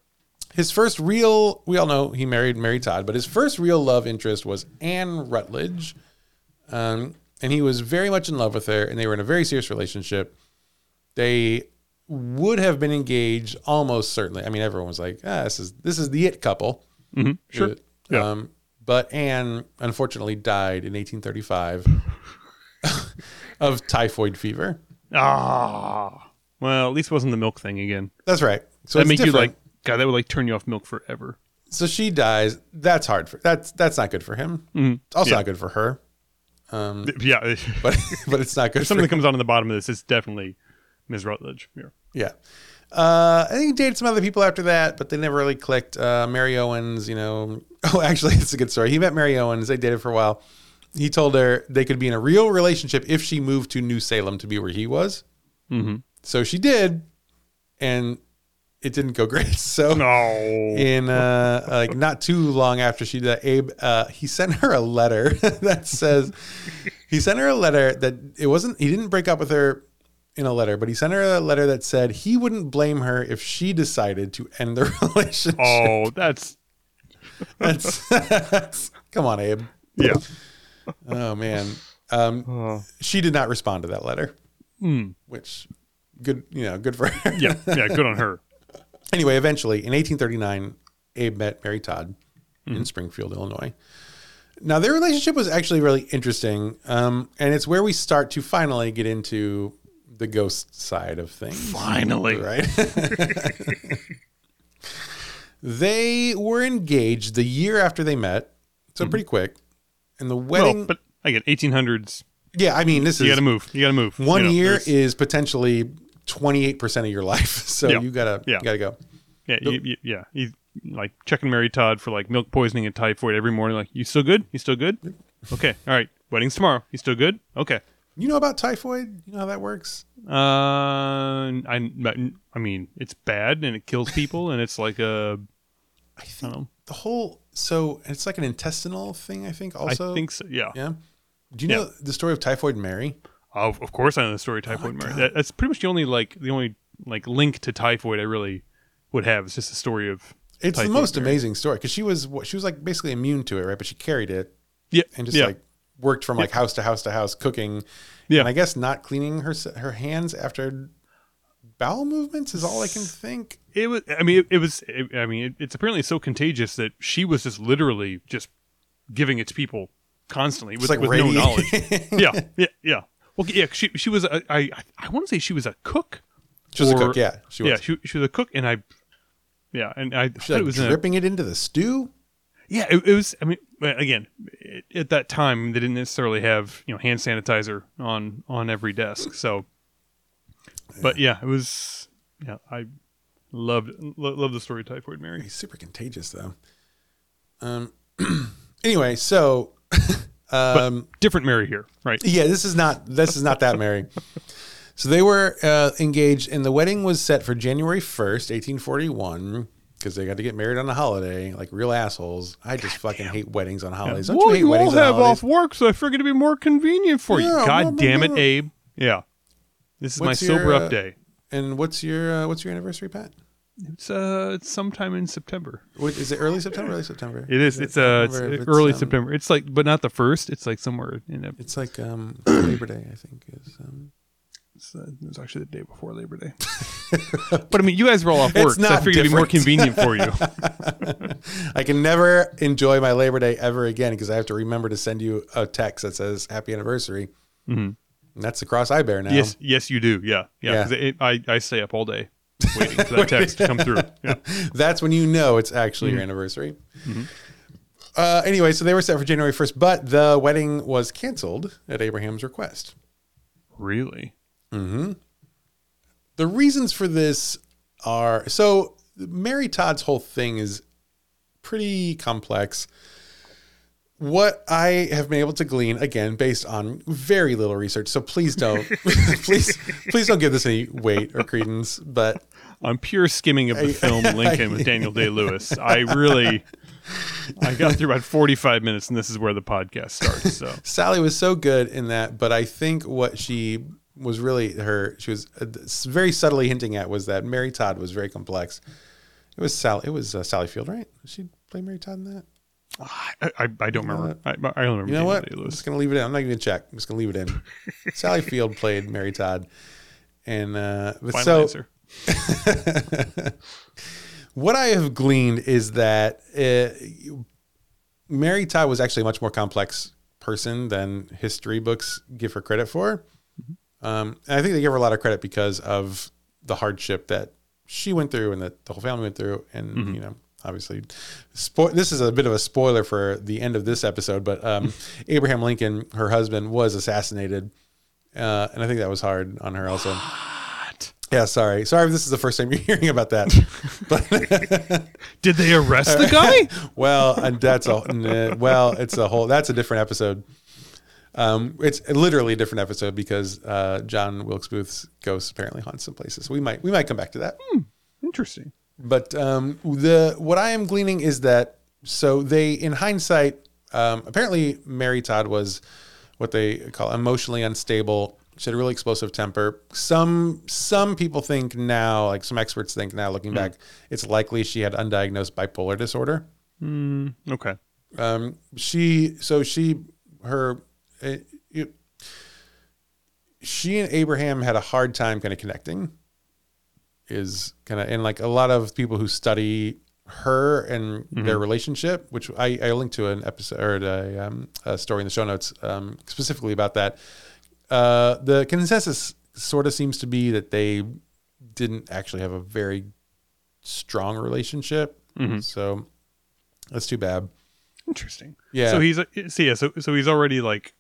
his first real we all know he married mary todd but his first real love interest was anne rutledge um, and he was very much in love with her and they were in a very serious relationship they would have been engaged almost certainly i mean everyone was like ah, this is this is the it couple hmm Sure. Uh, Yeah. um, but anne unfortunately died in 1835 of typhoid fever Ah, well, at least it wasn't the milk thing again. that's right so that it's make you like God. That would like turn you off milk forever. so she dies that's hard for that's that's not good for him it's also Yeah. not good for her um, Yeah, but but it's not good. something For, that comes on in the bottom of this is definitely Ms. Rutledge. Yeah. yeah, uh, I think he dated some other people after that, but they never really clicked. Uh, Mary Owens, you know. Oh, actually, it's a good story. He met Mary Owens. They dated for a while. He told her they could be in a real relationship if she moved to New Salem to be where he was. Mm-hmm. So she did, and it didn't go great. So No. in uh, like not too long after she did that, Abe uh, he sent her a letter that says he sent her a letter that it wasn't he didn't break up with her in a letter, but he sent her a letter that said he wouldn't blame her if she decided to end the relationship. Oh, that's That's, that's- come on, Abe. yeah. Oh man, um, Oh. she did not respond to that letter, Hmm. which good you know good for her. Yeah, yeah, good on her. Anyway, eventually in 1839, Abe met Mary Todd Mm-hmm. in Springfield, Illinois. Now, their relationship was actually really interesting. Um, and it's where we start to finally get into the ghost side of things. Finally. Right? they were engaged the year after they met. So pretty quick. And the wedding. Mm-hmm. Well, but again, 1800s. yeah, I mean, this is You got to move. You got to move. one You know, year there's- is potentially 28% of your life. So Yeah. you gotta, Yeah. you gotta go. Yeah, you, you, yeah. He's like checking Mary Todd for like milk poisoning and typhoid every morning. Like, you still good? You still good? Okay. All right. Wedding's tomorrow. You still good? Okay. You know about typhoid? You know how that works? Uh, I, I mean, it's bad and it kills people and it's like a. I think don't know. the whole so it's like an intestinal thing. I think also. I think so. Yeah. Yeah. Do you know the story of Typhoid Mary? Of, of course, I know the story of typhoid Mary. That, that's pretty much the only like the only like link to typhoid I really would have. It's just the story of It's the most Mary. amazing story because she was what- she was like basically immune to it, right? But she carried it yeah and just yeah like worked from like house to house to house cooking. Yeah. And I guess not cleaning her her hands after bowel movements is all I can think. it was. I mean, it, it was. It, I mean, it, it's apparently so contagious that she was just literally just giving it to people constantly with, like with no knowledge. yeah, yeah, yeah. Well, yeah. She she was. A, I I want to say she was a cook. She was a cook, yeah. She was. Yeah, she, she was a cook, and I. Yeah, and I She like it was in a, dripping it into the stew. Yeah, it, it was. I mean, again, it, at that time they didn't necessarily have you know hand sanitizer on on every desk. So, but yeah, it was. Yeah, I loved lo- loved the story of Typhoid Mary. He's super contagious though. Um. anyway, so um. Different Mary here, right? Yeah, this is not this is not that Mary. So they were uh, engaged, and the wedding was set for January first, eighteen forty one, because they got to get married on a holiday, like real assholes. I just fucking hate weddings on holidays. Don't well, you hate you all weddings on have off work, so I figured it'd be more convenient for you. Yeah, blah, God blah, damn it, blah. Abe. Yeah, this is What's my your, sober uh, up day. And what's your uh, what's your anniversary, Pat? It's uh, it's sometime in September. What, is it early September? Early September. It is. It's uh, it's it's, early um, September. It's like, but not the first. It's like somewhere in a It's like um, Labor Day, I think. Is um, It's, it was actually the day before Labor Day. but I mean, you guys were all off work, It's so I not figured it'd be more convenient for you. I can never enjoy my Labor Day ever again because I have to remember to send you a text that says "Happy Anniversary." Mhm. And that's the cross I bear now. Yes, yes, you do. Yeah, yeah. Yeah. 'cause it, I I stay up all day waiting for that text to come through. Yeah. That's when you know it's actually Mm-hmm. your anniversary. Uh, anyway, so they were set for January 1st, but the wedding was canceled at Abraham's request. Really? Mm-hmm. The reasons for this are so Mary Todd's whole thing is pretty complex. What I have been able to glean again based on very little research, so please don't, please, please don't give this any weight or credence. But On pure skimming of the film Lincoln with Daniel Day Lewis, I really I got through about forty five minutes, and this is where the podcast starts. So Sally was so good in that, but I think what she was really her she was uh, very subtly hinting at was that Mary Todd was very complex. It was Sally. It was uh, Sally Field, right? She played Mary Todd in that? I, I, I don't remember. I, I only remember You know what? I'm just gonna leave it in. I'm not even gonna check. I'm just gonna leave it in. Sally Field played Mary Todd, and uh, but Final so what I have gleaned is that uh, Mary Todd was actually a much more complex person than history books give her credit for. Um, and I think they give her a lot of credit because of the hardship that she went through and that the whole family went through. And, you know, obviously, spo- this is a bit of a spoiler for the end of this episode, but um, Abraham Lincoln, her husband, was assassinated. Uh, and I think that was hard on her also. Yeah, sorry. Sorry if this is the first time you're hearing about that. But Did they arrest the guy? well, and that's a well, it's a whole that's a different episode. Um, it's literally a different episode because uh, John Wilkes Booth's ghost apparently haunts some places. We might we might come back to that. Interesting. But um, the what I am gleaning is that so they, in hindsight, um, apparently Mary Todd was what they call emotionally unstable. She had a really explosive temper. Some some people think now, like some experts think now, looking back, it's likely she had undiagnosed bipolar disorder. Okay. Um, she so she her uh, you, she and Abraham had a hard time kind of connecting. Is kind of and like a lot of people who study her and their relationship, which I, I linked to an episode or a, um, a story in the show notes um, specifically about that. Uh, the consensus sort of seems to be that they didn't actually have a very strong relationship. So that's too bad. Interesting. Yeah. So he's so yeah. So so he's already like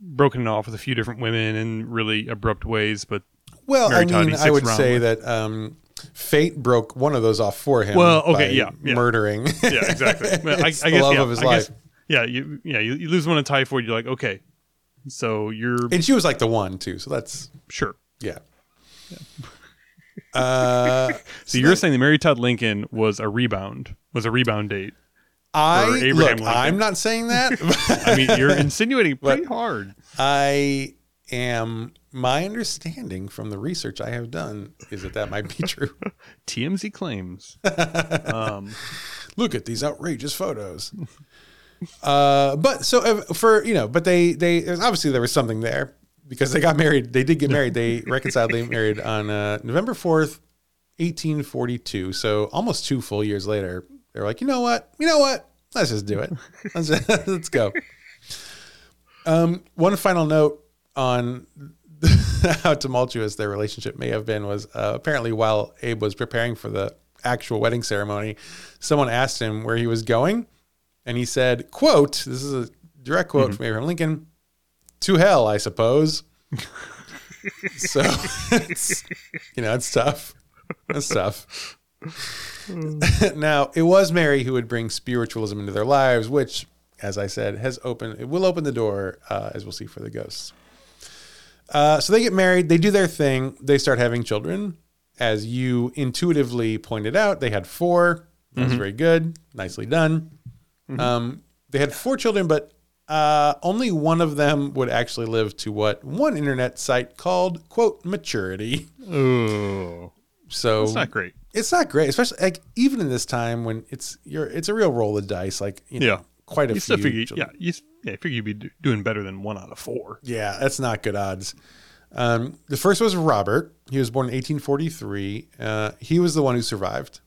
broken it off with a few different women in really abrupt ways, but Well, Mary I Todd, mean, I would say with. that um, fate broke one of those off for him. Well, okay, by yeah, yeah. murdering. yeah, exactly. Well, I, I guess the love yeah, of his I guess- life. yeah, you yeah you, you lose one of typhoid, you're like okay, so you're and she was like the one too. So that's sure. yeah. Uh, So you're saying that Mary Todd Lincoln was a rebound, was a rebound date. I Abraham look. Lincoln. I'm not saying that. I mean, you're insinuating pretty hard. I am. My understanding from the research I have done is that that might be true. TMZ claims. um, Look at these outrageous photos. Uh, but so uh, for you know, but they they obviously there was something there because they got married. They did get married. They reconciled. They married on uh, November fourth, eighteen forty two. So almost two full years later, they're like, you know what, you know what, let's just do it. Let's let's go. Um, one final note on how tumultuous their relationship may have been was uh, apparently while Abe was preparing for the actual wedding ceremony, someone asked him where he was going, and he said, "quote This is a direct quote from Abraham Lincoln: to hell, I suppose." so, it's, you know, it's tough. It's tough. now, it was Mary who would bring spiritualism into their lives, which, as I said, has opened. It will open the door, uh, as we'll see for the ghosts. Uh, so they get married. They do their thing. They start having children. As you intuitively pointed out, they had four. That was very good. Nicely done. Um, they had four children, but uh, only one of them would actually live to what one internet site called "quote maturity." oh, So it's not great. it's not great, especially like even in this time when it's you're it's a real roll of dice. Like you know, Yeah. quite a You few. figure, yeah, you, yeah, I figure you'd be do- doing better than one out of four. Yeah, that's not good odds. Um, the first was Robert. He was born in 1843. Uh, he was the one who survived.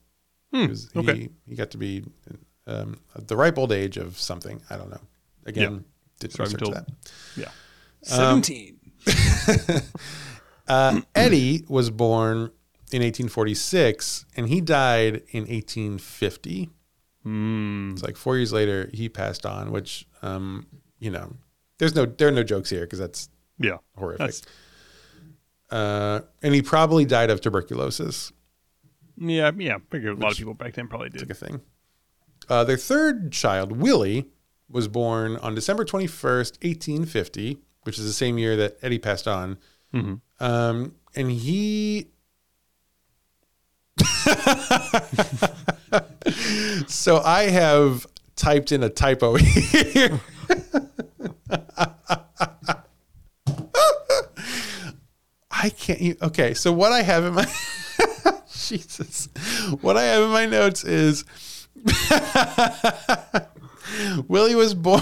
He, was, okay. he, he got to be um, at the ripe old age of something. I don't know. Again, didn't Survived research until- that. Yeah, Um, seventeen. Uh, Eddie was born in 1846 and he died in 1850. Mm, It's like four years later he passed on, which um, you know, there's no there are no jokes here because that's yeah, horrific. That's- Uh, and he probably died of tuberculosis. yeah, yeah. I figure a lot of people back then probably did. like a thing. Uh, their third child, Willie, was born on December 21st, 1850, which is the same year that Eddie passed on. Mhm. Um, and he. So I have typed in a typo here. I can't. Okay, so what I have in my Jesus, what I have in my notes is Willie was born.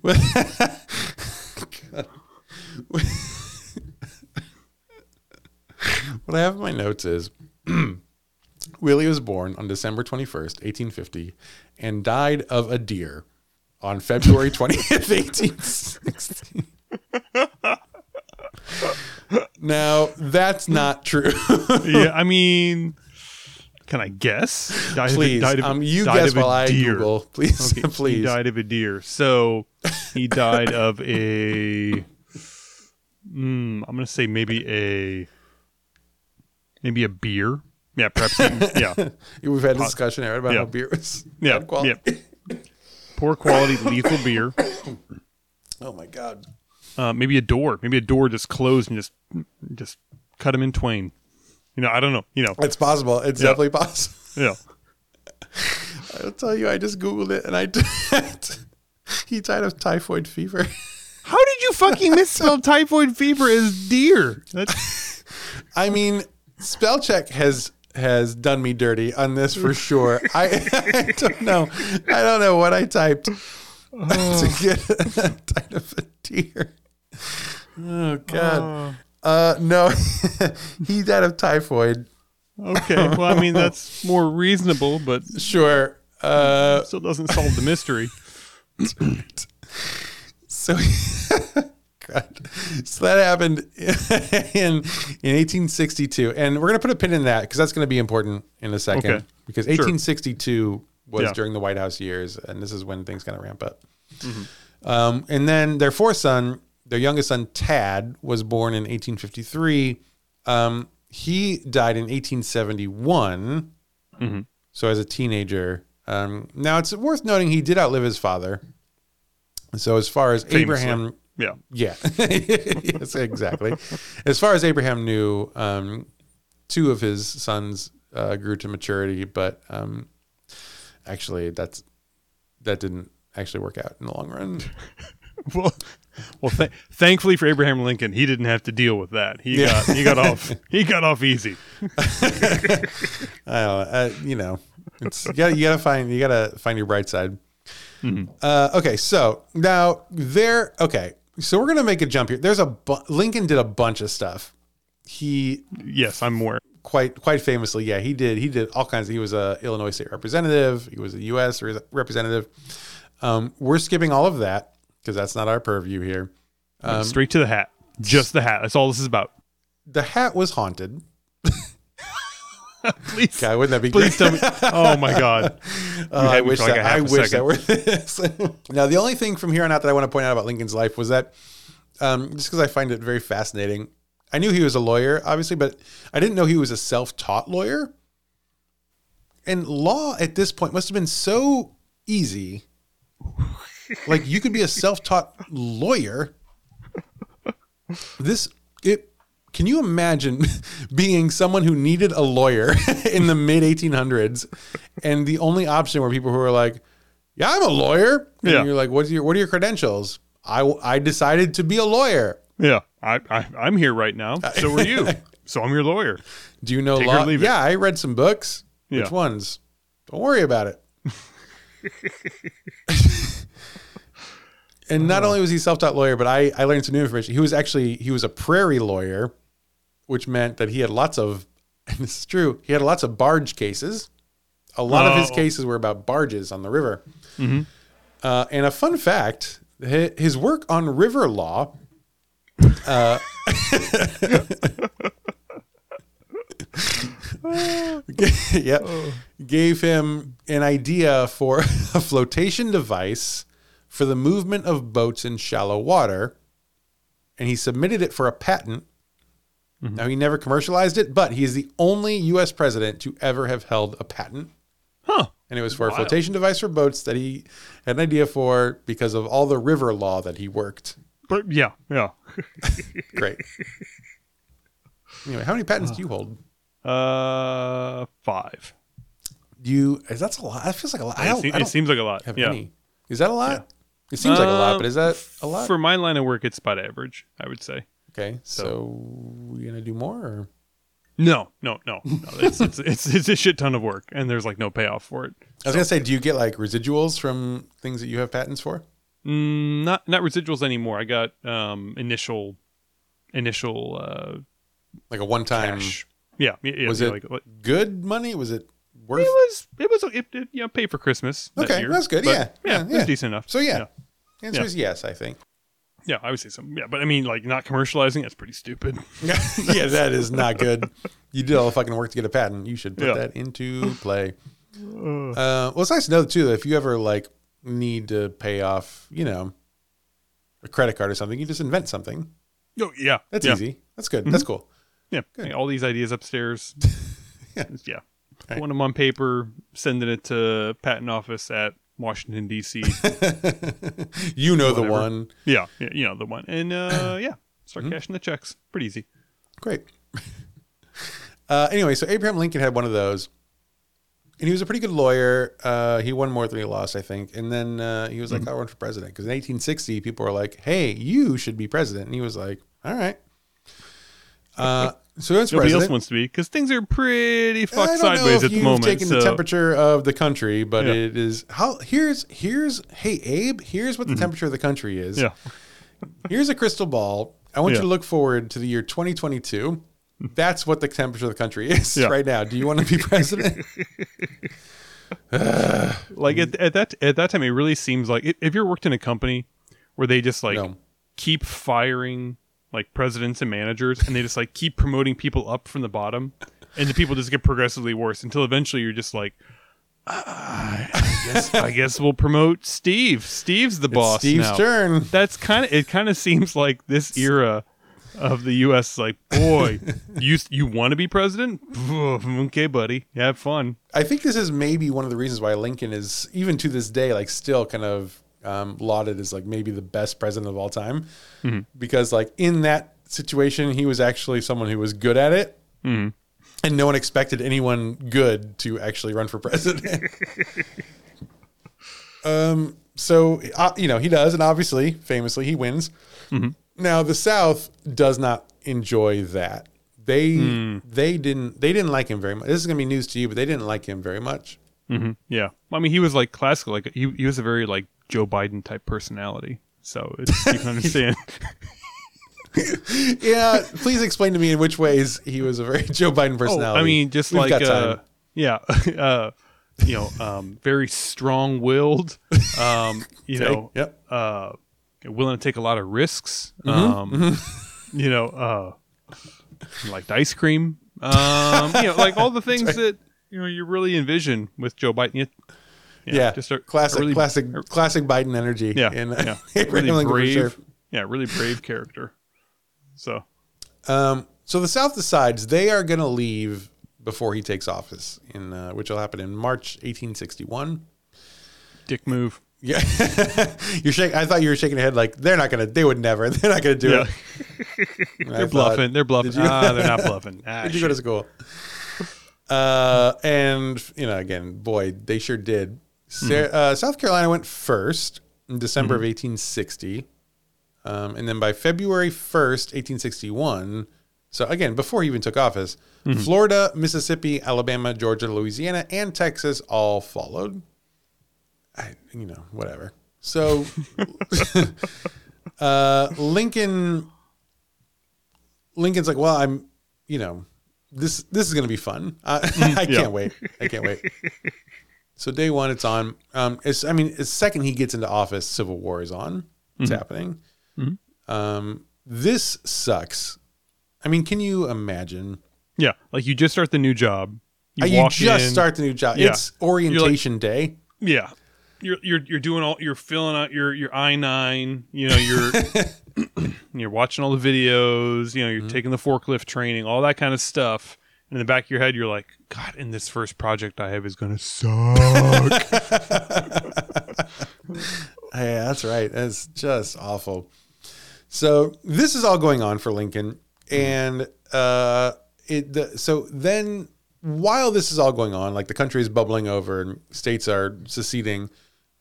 what I have in my notes is Willie was born on December 21st, 1850, and died of a deer on February 20th, 1860. now, that's not true. yeah, I mean, can I guess? Died Please, of, died of, um, you died guess of a while I deer. Google. Please, Okay, He died of a deer. So he died of a. Mm, I'm gonna say maybe a. Maybe a beer. Yeah, perhaps. yeah, We've had a discussion here about yeah. how beer was yeah, bad quality. yeah. Poor quality, lethal beer. Oh my god. Uh, maybe a door. Maybe a door just closed and just just cut him in twain. You know, I don't know. You know, It's possible. It's Yeah. definitely possible. yeah. I'll tell you, I just googled it and I Did. he died of typhoid fever. How did you fucking misspell typhoid fever as deer? That's I mean, spell check has has done me dirty on this for sure. I, I don't know. I don't know what I typed to get died of a deer. Oh God. Uh, no, he died of typhoid. okay. Well, I mean, that's more reasonable, but Sure. Uh, still doesn't solve the mystery. So, God. so that happened in in 1862, and we're gonna put a pin in that because that's gonna be important in a second. Okay. Because Sure. 1862 was Yeah. during the White House years, and this is when things kind of ramp up. Mm-hmm. Um, and then their fourth son, their youngest son Tad, was born in 1853. Um, he died in 1871. Mhm. So as a teenager. Um, now it's worth noting he did outlive his father. So as far as Famously. Abraham Yeah. yeah, yes, exactly. As far as Abraham knew, um, two of his sons uh, grew to maturity, but um, actually, that's that didn't actually work out in the long run. Well, well. Th- thankfully for Abraham Lincoln, he didn't have to deal with that. He Yeah. got he got off he got off easy. I don't uh, you know, it's you gotta, you gotta find you gotta find your bright side. Uh, okay, so now there. Okay, so we're gonna make a jump here. There's a bu- Lincoln did a bunch of stuff. He Yes, I'm aware. quite quite famously, yeah, he did he did all kinds. he was a Illinois state representative. He was a U.S. representative. Um, we're skipping all of that because that's not our purview here. Um, Straight to the hat. Just the hat. That's all this is about. the hat was haunted. Please, God, wouldn't that be please great? tell me. Oh my god. Uh, I wish like that half wish that were this. now, the only thing from here on out that I want to point out about Lincoln's life was that, um, just because I find it very fascinating, I knew he was a lawyer, obviously, but I didn't know he was a self-taught lawyer. And law at this point must have been so easy. Like you could be a self-taught lawyer. This it. Can you imagine being someone who needed a lawyer in the mid 1800s, and the only option were people who were like, "Yeah, I'm a lawyer." And Yeah. you're like, "What's your What are your credentials?" I I decided to be a lawyer. Yeah, I, I I'm here right now. Uh, so are you. So I'm your lawyer. Do you know Take law? leave it. Yeah, I read some books. Which Yeah. ones? Don't worry about it. and not uh-huh. only was he self-taught lawyer, but I, I learned some new information. He was actually he was a prairie lawyer, which meant that he had lots of and this is true, he had lots of barge cases. A lot of his Oh. cases were about barges on the river. Uh, and a fun fact, his work on river law uh, yep. Gave him an idea for a flotation device for the movement of boats in shallow water. And he submitted it for a patent. Now, he never commercialized it, but he is the only U.S. president to ever have held a patent. Huh. And it was for a flotation device for boats that he had an idea for because of all the river law that he worked. But yeah, yeah. Great. anyway, how many patents do you hold? Uh, five. Do you? Is that's a lot? That feels like a lot. I It, don't, se- I it don't seems like a lot. have yeah. any. Is that a lot? It seems like a lot, Uh, but is that a lot? For my line of work, it's about average. I would say. Okay, so, you gonna do more? Or? No, no, no, no. It's, it's it's it's a shit ton of work, and there's like no payoff for it. I was gonna say, do you get like residuals from things that you have patents for? Mm, not not residuals anymore. I got um initial initial uh Like a one-time? Yeah, yeah, yeah, Was yeah, it like, good money? Was it worth? it was it was it, it you know paid for Christmas. that Okay, year, that's good, yeah, yeah, yeah, it yeah. was decent enough. So yeah, yeah, answer is yes. I think. Yeah, I would say so. Yeah, but I mean, like not commercializing, that's pretty stupid. yeah, that is not good. You did all the fucking work to get a patent. You should put Yeah. that into play. Uh, well, it's nice to know too that if you ever like need to pay off, you know, a credit card or something, you just invent something. Oh yeah, That's yeah. easy. That's good. That's cool. Yeah, yeah, all these ideas upstairs. Yeah. yeah. Right. Putting them on paper, sending it to patent office at Washington D.C. you know the one. yeah, yeah, you know the one, and uh, yeah, start Hmm? cashing the checks. Pretty easy. Great. Uh, anyway, so Abraham Lincoln had one of those, and he was a pretty good lawyer. Uh, he won more than he lost, I think. And then uh, he was like, "I'll run for president." Because in 1860, people were like, "Hey, you should be president," and he was like, "All right." Uh, so that's Nobody president. else wants to be because things are pretty fucked sideways at the moment. taken the temperature of the country, but Yeah. it is how here's here's hey Abe, here's what the mm-hmm. temperature of the country is. yeah, Here's a crystal ball. I want you to look forward to the year 2022. That's what the temperature of the country is Yeah. right now. Do you want to be president? like at, at that at that time, it really seems like if if you're worked in a company where they just like No. keep firing like presidents and managers, and they just like keep promoting people up from the bottom, and the people just get progressively worse until eventually you're just like. "Ah, I guess I guess we'll promote Steve. Steve's the boss Steve's now. turn. That's kind of it. Kind of seems like this era of the U.S. Like, boy, you you want to be president? Okay, buddy, have fun. I think this is maybe one of the reasons why Lincoln is even to this day like still kind of um, lauded as like maybe the best president of all time Mm-hmm. because like in that situation he was actually someone who was good at it. Mm-hmm. And no one expected anyone good to actually run for president. um, so uh, you know he does, and obviously, famously, he wins. Mm-hmm. Now the South does not enjoy that. They Hmm. they didn't they didn't like him very much. This is gonna be news to you, but they didn't like him very much. Yeah, I mean, he was like classical. Like he he was a very like Joe Biden type personality. So it's, you can understand. Yeah, please explain to me in which ways he was a very Joe Biden oh, personality. I mean, just We've like uh, yeah, uh, you know, um, very strong willed. Um, you Okay, know, yep. uh, willing to take a lot of risks. Mm-hmm, Um, you know, uh, like ice cream. Um, you know, like all the things that you know you really envision with Joe Biden. You- yeah, just a, classic, a really, classic, classic Biden energy. yeah, in, yeah, really brave. sure. Yeah, really brave character. So Um, so the South decides they are going to leave before he takes office, in uh, which will happen in March 1861. dick move. Yeah, you're shaking. I thought you were shaking your head like they're not gonna. They would never. They're not gonna do Yeah. it. They're thought, bluffing. They're bluffing. You- Ah, they're not bluffing. Ah, Did you go to school? Uh, and you know, again, boy, they sure did. Sa- uh, South Carolina went first in December of 1860, um, and then by February 1st, 1861. So again, before he even took office, Florida, Mississippi, Alabama, Georgia, Louisiana, and Texas all followed. I, you know, whatever. So, uh, Lincoln, Lincoln's like, well, I'm, you know, this this is going to be fun. I, I can't wait. I can't wait. So day one, it's on. Um, it's I mean, the second he gets into office, Civil War is on. It's happening. Um, this sucks. I mean, can you imagine? Yeah, like you just start the new job. You, Uh, You, just in, start the new job. Yeah. It's orientation day. Yeah, you're you're you're doing all. You're filling out your your I nine. You know, you're you're watching all the videos. You know, Mm-hmm. you're taking the forklift training, all that kind of stuff. And in the back of your head, you're like, God, and this first project I have is gonna suck. Yeah, that's right. That's just awful. So this is all going on for Lincoln, and uh, it. The, so then, while this is all going on, like the country is bubbling over and states are seceding,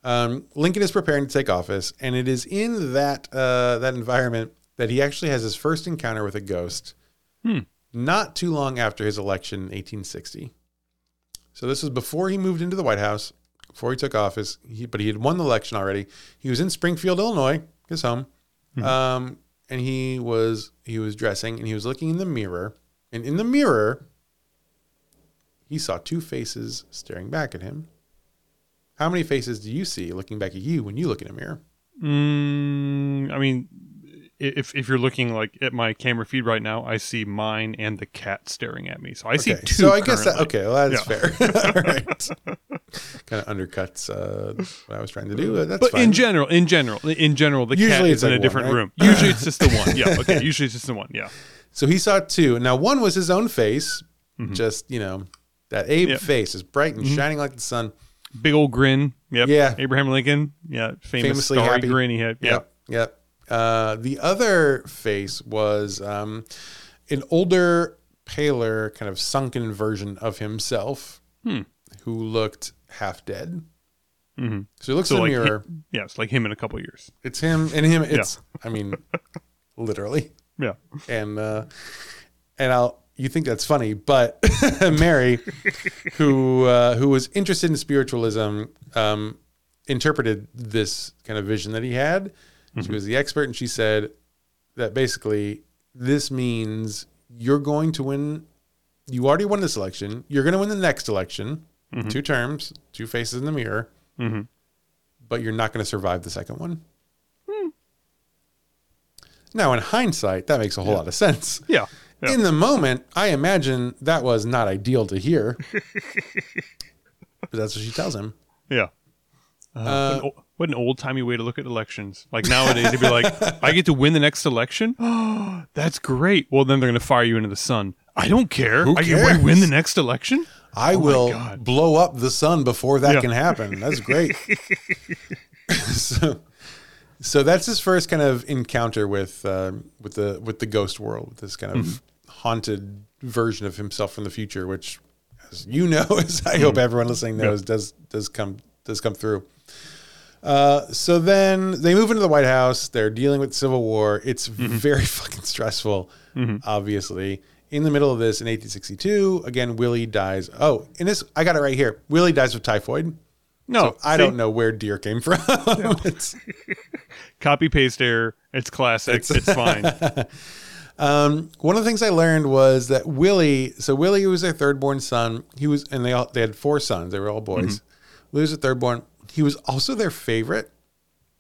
um, Lincoln is preparing to take office, and it is in that uh, that environment that he actually has his first encounter with a ghost. Not too long after his election in 1860. So this was before he moved into the White House, before he took office. He, but he had won the election already. He was in Springfield, Illinois, his home, um, and he was he was dressing and he was looking in the mirror, and in the mirror, he saw two faces staring back at him. How many faces do you see looking back at you when you look in a mirror? mm, I mean, if if you're looking like at my camera feed right now, I see mine and the cat staring at me. So I see two. so I guess that okay, well, that's fair. All right, kind of undercuts uh, what I was trying to do. But But in general, in general, in general, the cat Usually is it's in like a one, different right? room. Usually it's just the one. Yeah. Okay. Usually it's just the one. Yeah. So he saw two. Now one was his own face, just you know that Abe Yep. face is bright and shining like the sun. Big old grin. Yep. Yeah. Abraham Lincoln. Yeah. Famous Famously starry happy. grin he had. Yeah. Yep, yep. Uh, the other face was um, an older paler, kind of sunken version of himself Hmm. who looked half dead. Mhm. So he looks So in the like, mirror. hi- yeah, it's like him in a couple years. It's him and him. It's, I mean, literally. Yeah. And, uh, and I'll, you think that's funny, but Mary, who, uh, who was interested in spiritualism, um, interpreted this kind of vision that he had. She was the expert, and she said that basically this means you're going to win. You already won this election. You're going to win the next election. Two terms, two faces in the mirror, hmm but you're not going to survive the second one. Now, in hindsight, that makes a whole lot of sense. Yeah. Yeah. In the moment, I imagine that was not ideal to hear. but that's what she tells him. Yeah. Uh, Uh, what an o- what an old timey way to look at elections. Like nowadays, they'd be like, "I get to win the next election. Oh, that's great." Well, then they're going to fire you into the sun. I don't care. Who I get win the next election. I Oh will blow up the sun before that Yeah. can happen. That's great. so, so that's his first kind of encounter with uh, with the with the ghost world, with this kind of Mm-hmm. haunted version of himself from the future, which, as you know, as I hope everyone listening knows, does does come does come through. Uh, so then they move into the White House. They're dealing with civil war. It's Mm-hmm. very fucking stressful, obviously. In the middle of this, in 1862, again, Willie dies. Oh, in this, I got it right here. Willie dies of typhoid. No, So I see? don't know where deer came from. It's- Copy paste error. It's classic. It's, fine. um, one of the things I learned was that Willie. So Willie was their third born son. He was, and they all they had four sons. They were all boys. Mm-hmm. Willie was the third born. He was also their favorite,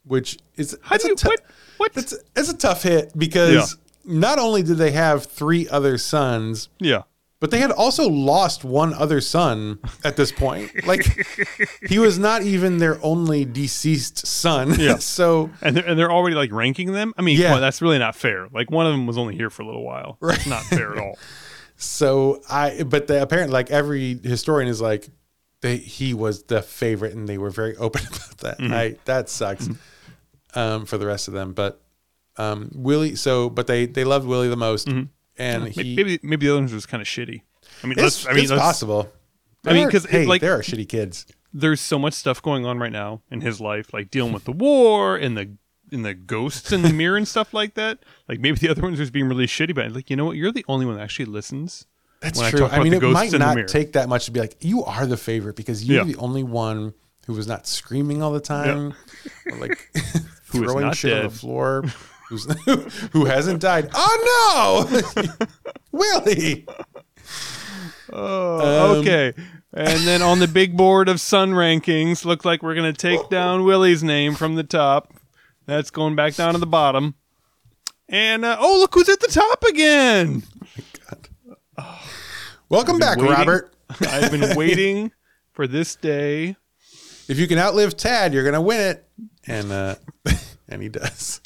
which is How do you what? What? A tough hit because not only did they have three other sons, yeah. but they had also lost one other son at this point. Like he was not even their only deceased son. Yeah. so And they're, and they're already like ranking them. I mean, Yeah. on, that's really not fair. Like one of them was only here for a little while. Right. It's not fair at all. so I but the apparently like every historian is like they he was the favorite and they were very open about that. Mm-hmm. I that sucks um for the rest of them. But um Willie so but they they loved Willie the most and Maybe he maybe, maybe the other ones was kind of shitty. I mean, it's, I mean, it's possible. I mean, 'cause, hey, like- there are shitty kids. there's so much stuff going on right now in his life, like dealing with the war and the and the ghosts in the mirror and stuff like that. Like maybe the other ones just being really shitty, but like you know what, you're the only one that actually listens. That's I true. talk I, mean, it might not take that much to be like, you are the favorite because you're Yeah. the only one who was not screaming all the time, or like Who is throwing not shit on the floor, who's, who hasn't died. Oh no, Willie! Oh, Um, okay. And then on the big board of Son rankings, looks like we're gonna take down Willie's name from the top. That's going back down to the bottom. And uh, oh, look who's at the top again! Welcome back, waiting. Robert. I've been waiting for this day. If you can outlive Tad, you're gonna win it, and uh, and he does.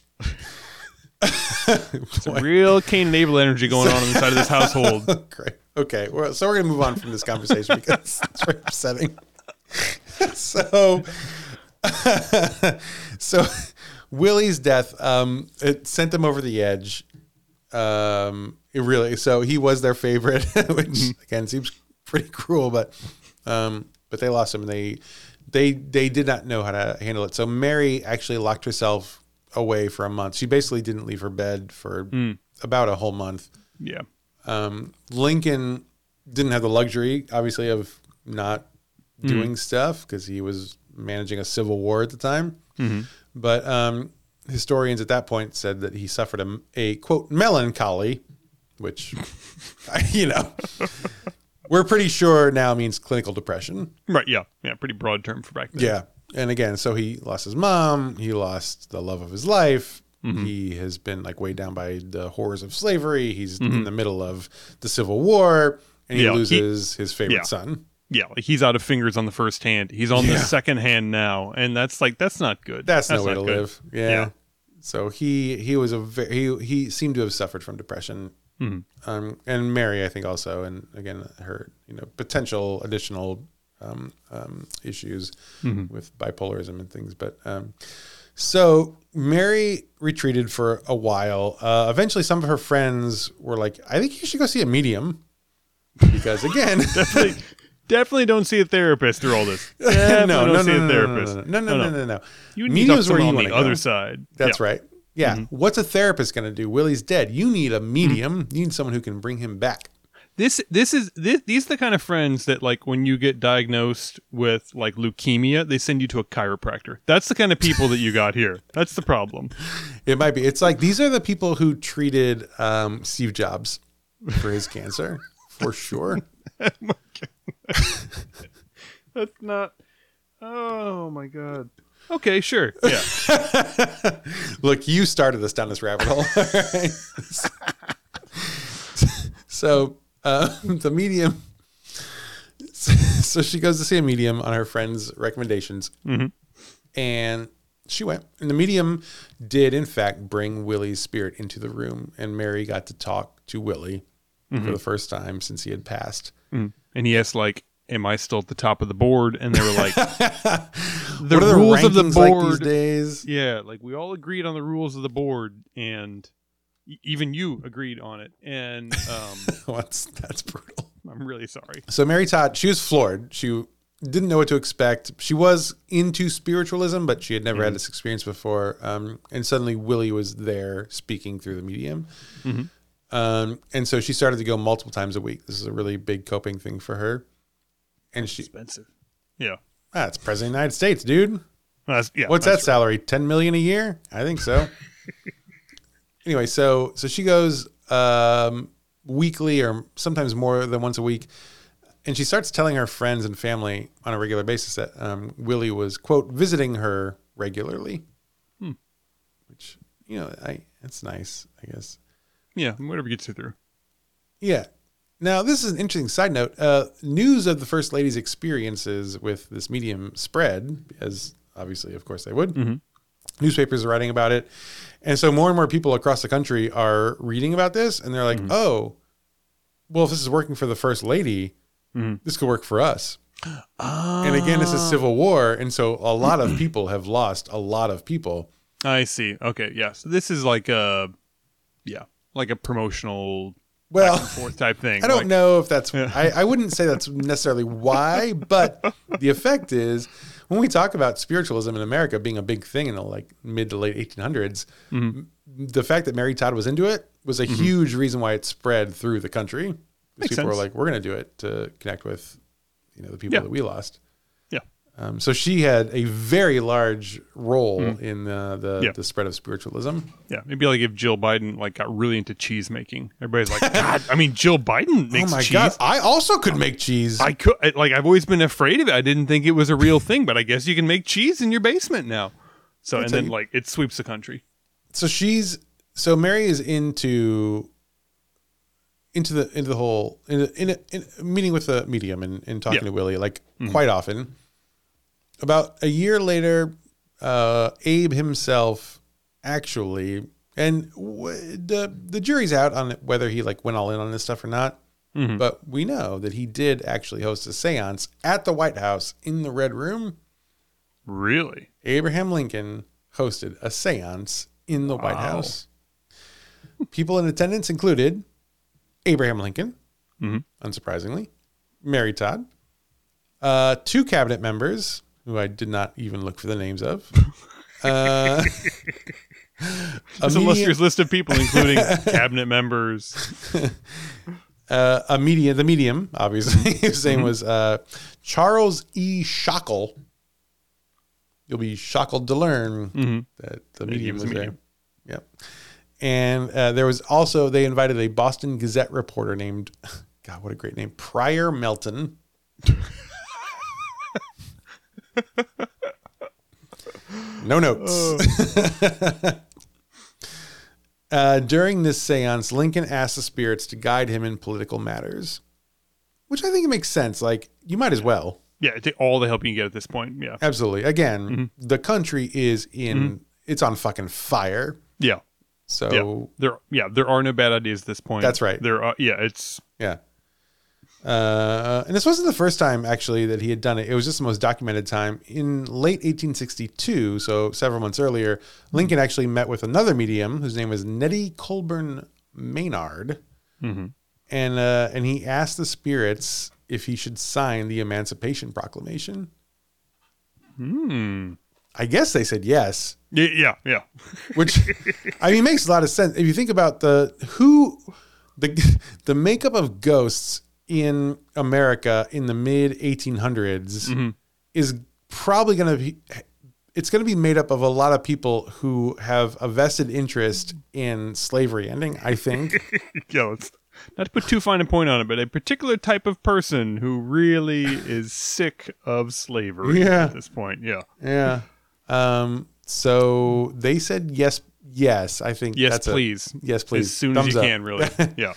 Boy. Real Cain and Abel energy going on inside of this household. Great. Okay. Well, so we're gonna move on from this conversation because it's very upsetting. so, so Willie's death, um, it sent them over the edge. Um, it really. So he was their favorite, which again seems pretty cruel, but um, but they lost him. And they they they did not know how to handle it. So Mary actually locked herself away for a month. She basically didn't leave her bed for about a whole month. Yeah. Um, Lincoln didn't have the luxury, obviously, of not doing stuff because he was managing a civil war at the time. But um, historians at that point said that he suffered a, a quote melancholy, which, you know, we're pretty sure now means clinical depression. Right. Yeah. Yeah. Pretty broad term for back then. Yeah. And again, so he lost his mom. He lost the love of his life. Mm-hmm. He has been like weighed down by the horrors of slavery. He's in mm-hmm. the middle of the Civil War, and he Yeah, he- loses his favorite yeah. son. Yeah. Like he's out of fingers on the first hand. He's on the second hand now, and that's like that's not good. That's, no way not to good. live. Yeah. Yeah. So he he was a very he he seemed to have suffered from depression. Mm-hmm. Um, and Mary, I think, also, and again, her you know potential additional um, um, issues Mm-hmm. with bipolarism and things. But um, so Mary retreated for a while. Uh, eventually, some of her friends were like, "I think you should go see a medium." because again, definitely, definitely don't see a therapist through all this. no, no, no, no, a no, no, therapist. no, no, no, no, no, no. You need to Medium's talk to someone on the other go. side. That's Yeah. right. Yeah. Mm-hmm. What's a therapist going to do? Willie's dead. You need a medium. You need someone who can bring him back. This this is this, these are the kind of friends that like when you get diagnosed with like leukemia, they send you to a chiropractor. That's the kind of people that you got here. That's the problem. It might be. It's like these are the people who treated um, Steve Jobs for his cancer, for sure. That's not. Oh my god. Okay, sure. Yeah. Look, you started us down this rabbit hole. So uh, the medium. So she goes to see a medium on her friend's recommendations, mm-hmm. and she went. And the medium did, in fact, bring Willie's spirit into the room, and Mary got to talk to Willie mm-hmm. for the first time since he had passed. Mm. and he asked like, "Am I still at the top of the board?" And they were like, "The what are the rules of the rankings like these days? yeah, like we all agreed on the rules of the board, and e- even you agreed on it. And um, What's that's brutal. I'm really sorry. So Mary Todd, she was floored. She didn't know what to expect. She was into spiritualism, but she had never had this experience before. Um, and suddenly Willie was there speaking through the medium. Um, and so she started to go multiple times a week. This is a really big coping thing for her. And she, Expensive. Yeah. ah, it's president of the United States, dude. That's, yeah. What's that that's salary? Ten million a year? I think so. anyway, so so she goes um, weekly or sometimes more than once a week, and she starts telling her friends and family on a regular basis that um, Willie was quote visiting her regularly, which you know I that's nice I guess. Yeah. Whatever gets you through. Yeah. Now, this is an interesting side note. Uh, news of the First Lady's experiences with this medium spread, as obviously, of course, they would. Mm-hmm. Newspapers are writing about it. And so more and more people across the country are reading about this, and they're like, mm-hmm. oh, well, if this is working for the First Lady, mm-hmm. this could work for us. And again, this is ah. civil war. And so a lot of people have lost a lot of people. I see. Okay. Yeah. So this is like a, yeah, like a promotional Well, fourth type thing. I don't Like, know if that's. I, I wouldn't say that's necessarily why, but the effect is when we talk about spiritualism in America being a big thing in the like mid to late 1800s, Mm-hmm. the fact that Mary Todd was into it was a huge reason why it spread through the country. People were like, "We're going to do it to connect with, you know, the people Yeah. that we lost." Um, so she had a very large role in uh, the Mm-hmm. Yeah. the spread of spiritualism. Yeah. It'd like if Jill Biden like got really into cheese making. Everybody's like, God, I mean, Jill Biden makes cheese. Oh my cheese. god! I also could make cheese. I could like I've always been afraid of it. I didn't think it was a real thing, but I guess you can make cheese in your basement now. So and then you- like it sweeps the country. so she's so Mary is into into the into the whole in a, in, a, in a meeting with the medium and, and talking Yeah. to Willie like quite often. About a year later, uh, Abe himself actually and w- the the jury's out on whether he like went all in on this stuff or not. But we know that he did actually host a séance at the White House in the Red Room. Really? Abraham Lincoln hosted a seance in the White Wow. House. People in attendance included Abraham Lincoln, Mhm. unsurprisingly, Mary Todd, uh, two cabinet members who I did not even look for the names of. Uh, a This medium, illustrious list of people, including cabinet members. uh, a medium, the medium, obviously, his name was uh, Charles E. Shockle. You'll be shockled to learn that the medium was was, a there. medium. Yep. And uh, there was also they invited a Boston Gazette reporter named God, what a great name, Prior Melton. No notes. uh, during this seance, Lincoln asked the spirits to guide him in political matters, which I think makes sense. Like you might as well. Yeah, take all the help you can get at this point. Yeah. Absolutely. Again, the country is in it's on fucking fire. Yeah. So Yeah. There yeah, there are no bad ideas at this point. That's right. There are yeah, it's Yeah. Uh, and this wasn't the first time actually that he had done it. It was just the most documented time. In late 1862, so several months earlier, Lincoln actually met with another medium whose name was Nettie Colburn Maynard. and uh, and he asked the spirits if he should sign the Emancipation Proclamation. Hmm. I guess they said yes, Yeah, yeah, yeah. which I mean makes a lot of sense if you think about the who the the makeup of ghosts in America in the mid 1800s is probably going to be it's going to be made up of a lot of people who have a vested interest in slavery ending, I think. yeah, let's not to put too fine a point on it, but a particular type of person who really is sick of slavery Yeah. at this point. Yeah. yeah. Um so they said yes yes, I think Yes, that's a- please. yes, please. As soon Thumbs as you up. can, really. Yeah.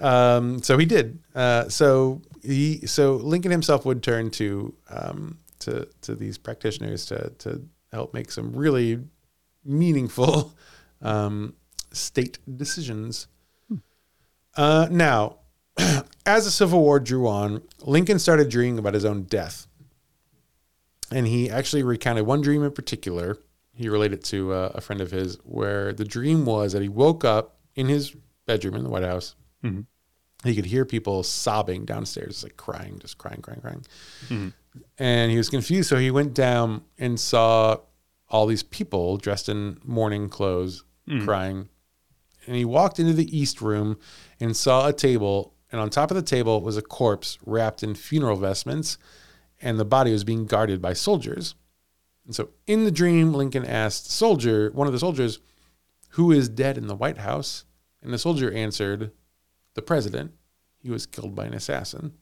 Um, so he did. Uh, so he, so Lincoln himself would turn to um, to to these practitioners to to help make some really meaningful um, state decisions. Uh, now, as the Civil War drew on, Lincoln started dreaming about his own death, and he actually recounted one dream in particular. He related to uh, a friend of his, where the dream was that he woke up in his bedroom in the White House Mm-hmm. he could hear people sobbing downstairs, like crying, just crying, crying, crying. Mm-hmm. And he was confused. So he went down and saw all these people dressed in mourning clothes mm-hmm. crying. And he walked into the East Room and saw a table. And on top of the table was a corpse wrapped in funeral vestments. And the body was being guarded by soldiers. And so in the dream, Lincoln asked the soldier, one of the soldiers, who is dead in the White House? And the soldier answered, the president. He was killed by an assassin.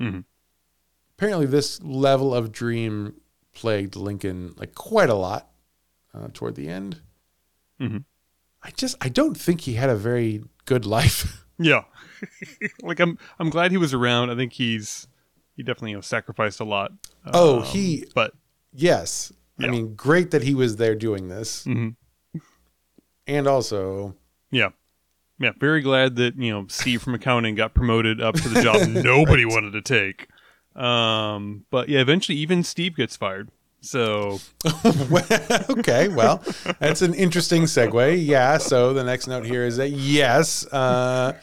Mhm. Apparently, this level of dream plagued Lincoln like quite a lot uh, toward the end. Mhm. I just I don't think he had a very good life. Yeah. like I'm I'm glad he was around. I think he's he definitely you know, sacrificed a lot. Oh, Um, he but yes. I mean, great that he was there doing this, mhm. and also yeah. Yeah, very glad that, you know, Steve from accounting got promoted up to the job nobody wanted to take. Um, but yeah, eventually even Steve gets fired. So okay, well, that's an interesting segue. Yeah. So the next note here is that yes, uh,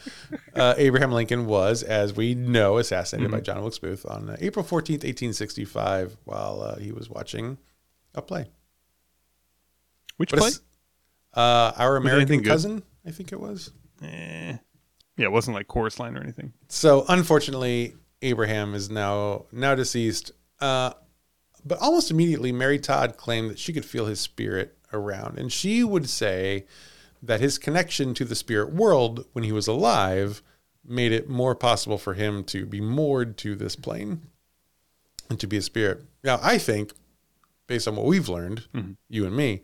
uh, Abraham Lincoln was, as we know, assassinated by John Wilkes Booth on uh, April fourteenth, eighteen sixty-five, while uh, he was watching a play. which play? uh, our American anything good? cousin, I think it was. Eh. Yeah, it wasn't like chorus line or anything. So unfortunately, Abraham is now now deceased. Uh, but almost immediately, Mary Todd claimed that she could feel his spirit around, and she would say that his connection to the spirit world when he was alive made it more possible for him to be moored to this plane and to be a spirit. Now, I think, based on what we've learned, you and me,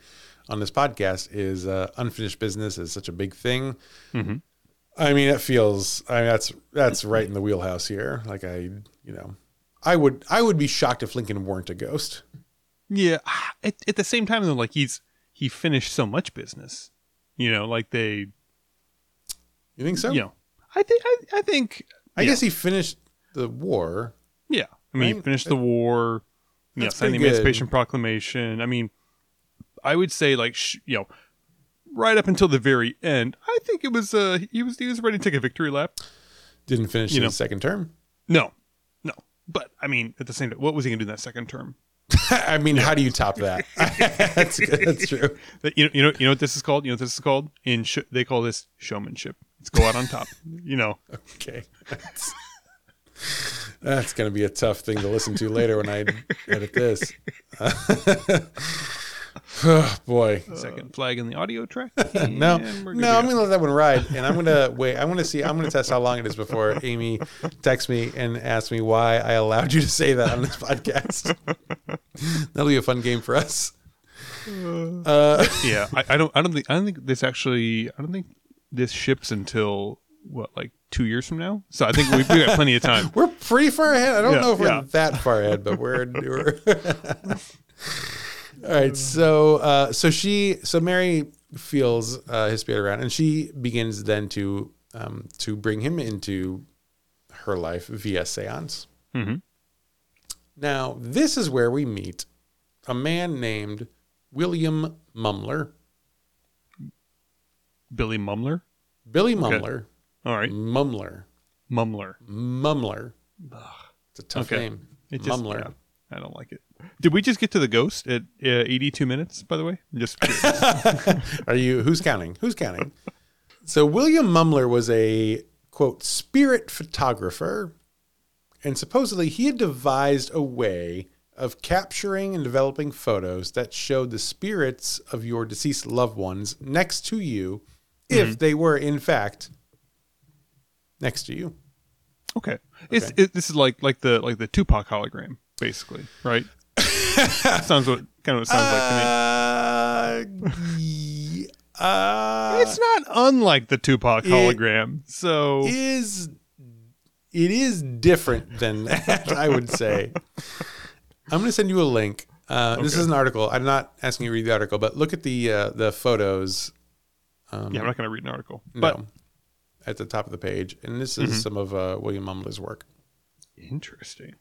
on this podcast, is uh, unfinished business is such a big thing. I mean, it feels. I mean, that's that's right in the wheelhouse here. Like I, you know, I would I would be shocked if Lincoln weren't a ghost. Yeah, at, at the same time though, like he's he finished so much business. You know, like they, You think so? you know, I think I, I think I yeah. guess he finished the war. Yeah, I mean, Right? finished the war. Yeah, That's signed the. Emancipation Proclamation. I mean, I would say like sh- you know, right up until the very end, I think it was uh he was he was ready to take a victory lap. Didn't finish You his know. second term. No, no, but I mean, at the same time, what was he gonna do in that second term? I mean, how do you top that? that's good. That's true. You know, you know, you know what this is called. You know what this is called. In sh- they call this showmanship. It's go out on top. You know. Okay. That's, that's going to be a tough thing to listen to later when I edit this. Oh, boy. Second flag in the audio track. No, and we're good no, I'm gonna let that one ride, and I'm gonna wait. I'm gonna see. I'm gonna test how long it is before Amy texts me and asks me why I allowed you to say that on this podcast. That'll be a fun game for us. Uh, yeah, I, I don't. I don't think. I don't think this actually. I don't think this ships until what, like two years from now. So I think we've we got plenty of time. we're pretty far ahead. I don't Yeah, know if we're yeah. that far ahead, but we're. we're All right, so uh, so she so Mary feels uh, his spirit around, and she begins then to um, to bring him into her life via seance. Mhm. Now, this is where we meet a man named William Mumler, Billy Mumler. Billy Mumler, All right. Mumler. Mumler. Mumler. It's a tough Okay. name. It just, Mumler. yeah, I don't like it. Did we just get to the ghost at uh, 82 minutes? By the way, I'm just. Are you? Who's counting? Who's counting? So William Mumler was a quote spirit photographer, and supposedly he had devised a way of capturing and developing photos that showed the spirits of your deceased loved ones next to you, if they were in fact next to you. okay. It's it, this is like like the like the Tupac hologram, basically, right? sounds what kind of what it sounds like to me. Uh, uh, It's not unlike the Tupac hologram. So is it is different than that, I would say. I'm going to send you a link. Uh, This is an article. I'm not asking you to read the article, but look at the uh, the photos. Um, yeah, I'm not going to read an article, no, but at the top of the page, and this is Mhm. some of uh, William Mumler's work. interesting.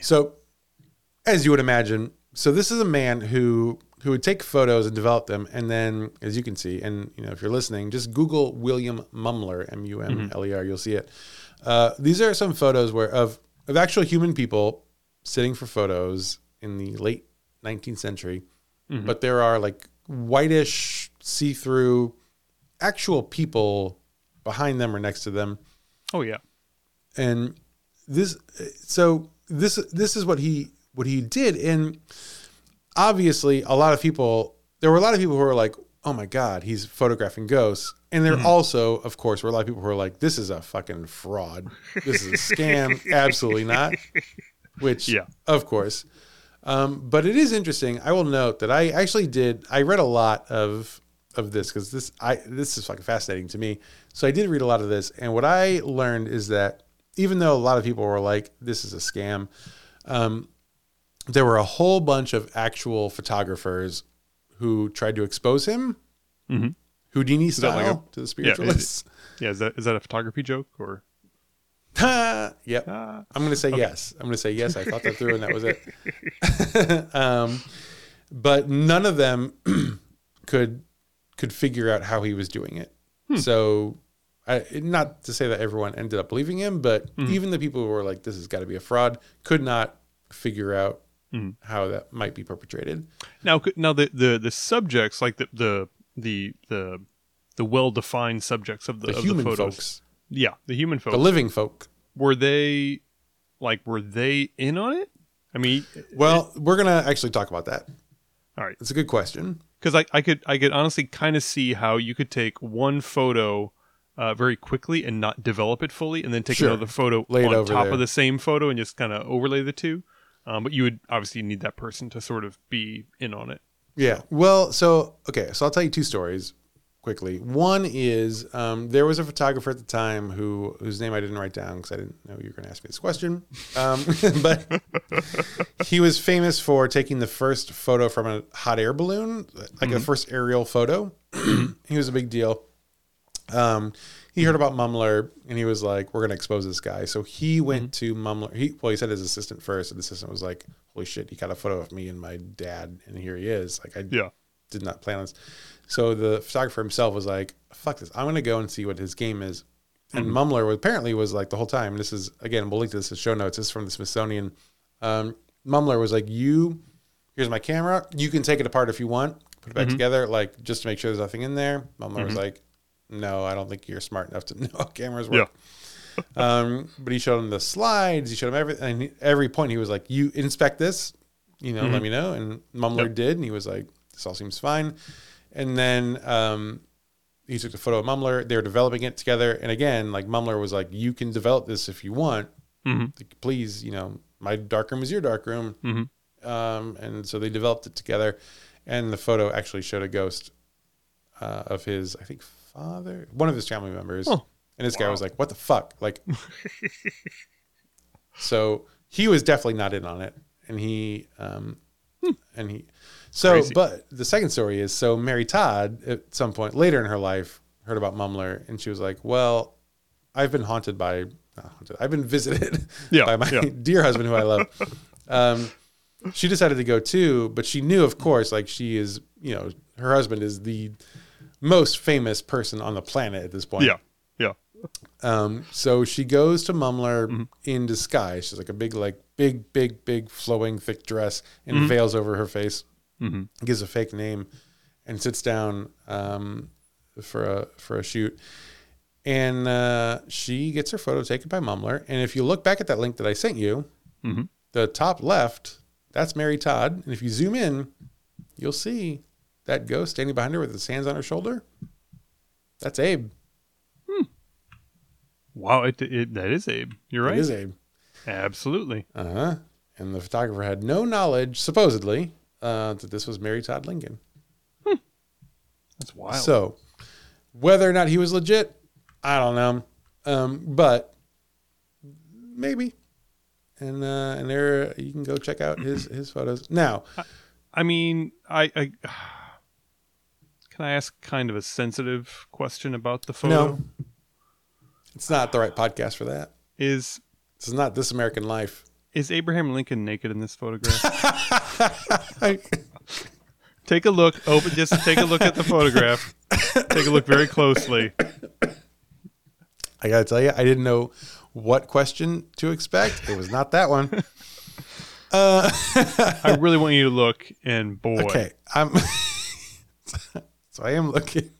So, as you would imagine, so this is a man who who would take photos and develop them, and then, as you can see, and you know, if you're listening, just Google William Mumler, M U M L E R, you'll see it. Uh, these are some photos where of of actual human people sitting for photos in the late 19th century, Mhm. but there are like whitish, see-through, actual people behind them or next to them Oh yeah. and this so this this is what he what he did. And obviously a lot of people there were a lot of people who were like oh my god he's photographing ghosts. And there also of course were a lot of people who were like this is a fucking fraud. This is a scam. Absolutely not. Which Yeah. of course. Um, but it is interesting. I will note that i actually did i read a lot of of this because this i this is fucking fascinating to me. So i did read a lot of this and what i learned is that even though a lot of people were like this is a scam um, there were a whole bunch of actual photographers who tried to expose him Mhm. houdini that like style to the spiritualists Yeah, is that is that a photography joke or? yep Ah, I'm going to say yes. I'm going to say yes. I thought that through, and that was it. um, but none of them could could figure out how he was doing it. So, I, not to say that everyone ended up believing him, but even the people who were like, "This has got to be a fraud," could not figure out Mhm. how that might be perpetrated. Now, now the, the the subjects, like the the the the, the well defined subjects of the, The of human the photos, folks, yeah, the human folks, the living folk. were they like were they in on it? I mean, Well, we're gonna actually talk about that. all right, It's a good question. because I, I could I could honestly kind of see how you could take one photo uh, very quickly and not develop it fully, and then take Sure. another photo Lay on top there. of the same photo and just kind of overlay the two. Um, but you would obviously need that person to sort of be in on it. Yeah. Well, so okay, so I'll tell you two stories quickly. One is um, there was a photographer at the time who whose name I didn't write down because I didn't know you were going to ask me this question. Um, but he was famous for taking the first photo from a hot air balloon, like the first aerial photo. he was a big deal. Um, he heard about Mumler and he was like, "We're going to expose this guy." So he mm-hmm. went to Mumler. He well, he said his assistant first, and the assistant was like, "Holy shit!" He got a photo of me and my dad, and here he is. Like I Yeah. did not plan on this. So the photographer himself was like, "Fuck this! I'm going to go and see what his game is." And mm-hmm. Mumler was, apparently was like the whole time. This is again, we'll link to this in show notes. This is from the Smithsonian. Um, Mumler was like, "You, here's my camera. You can take it apart if you want. Put it back mm-hmm. together, like just to make sure there's nothing in there." Mumler was like, "No, I don't think you're smart enough to know how cameras work." um, but he showed him the slides. He showed him everything. And every point, he was like, "You inspect this, you know, let me know." And Mumler Yep. did, and he was like, "This all seems fine." And then um, he took the photo of Mumler. They were developing it together. And again, like Mumler was like, "You can develop this if you want. Mhm. Like, Please, you know, my dark room is your dark room." Mhm. Um, and so they developed it together. And the photo actually showed a ghost uh, of his, I think, father, one of his family members. Oh. And this guy was like, "What the fuck?" Like, so he was definitely not in on it, and he, um, and he, so. Crazy. But the second story is so Mary Todd at some point later in her life heard about Mumler, and she was like, "Well, I've been haunted by, not haunted, I've been visited Yeah, by my yeah. dear husband who I love." um, she decided to go too, but she knew, of course, like she is, you know, her husband is the most famous person on the planet at this point. Yeah. Yeah. Um, so she goes to Mumler Mm-hmm. in disguise. She's like a big, like big, big, big, flowing, thick dress and Mm-hmm. veils over her face. Mm-hmm. Gives a fake name and sits down um, for a for a shoot. And uh, she gets her photo taken by Mumler. And if you look back at that link that I sent you, hmm the top left, that's Mary Todd. And if you zoom in, you'll see that ghost standing behind her with his hands on her shoulder. That's Abe. Hmm. Wow, it, it that is Abe. You're right. It is Abe. Absolutely. Uh huh. And the photographer had no knowledge, supposedly, uh, that this was Mary Todd Lincoln. Hmm. That's wild. So, whether or not he was legit, I don't know. Um, but maybe. And uh, and there you can go check out his his photos. Now, I mean, I, I can I ask kind of a sensitive question about the photo? no, it's not the right podcast for that. Is This is not This American Life. is Abraham Lincoln naked in this photograph? take a look. Open. Just take a look at the photograph. Take a look very closely. I gotta tell you, I didn't know what question to expect. It was not that one. Uh, I really want you to look, and boy, okay, I'm. so I am looking.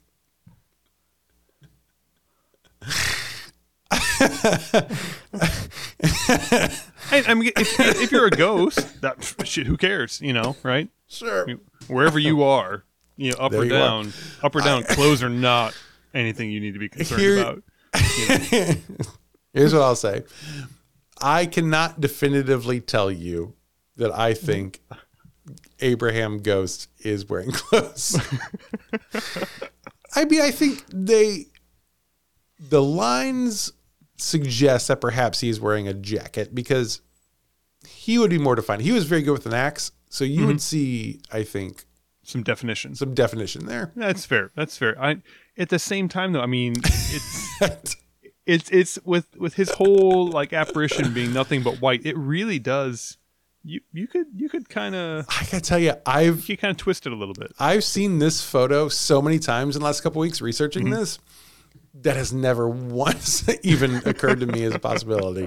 I, I mean, if, if you're a ghost, that shit, who cares? You know, right? Sure. Wherever you are, you know, up There or you are. down, up or down, clothes are not anything you need to be concerned Here- about. Here's what I'll say. I cannot definitively tell you that I think Abraham Ghost is wearing clothes. I mean, I think they, the lines suggest that perhaps he's wearing a jacket because he would be more defined. He was very good with an axe. So you would mhm. see, I think, Some definition, some definition there. That's fair. That's fair. I at the same time though, I mean, it's it's it's with with his whole like apparition being nothing but white. It really does. You you could you could kind of I gotta tell you, I've you kind of twist it a little bit. I've seen this photo so many times in the last couple weeks researching Mm-hmm. this that has never once even occurred to me as a possibility.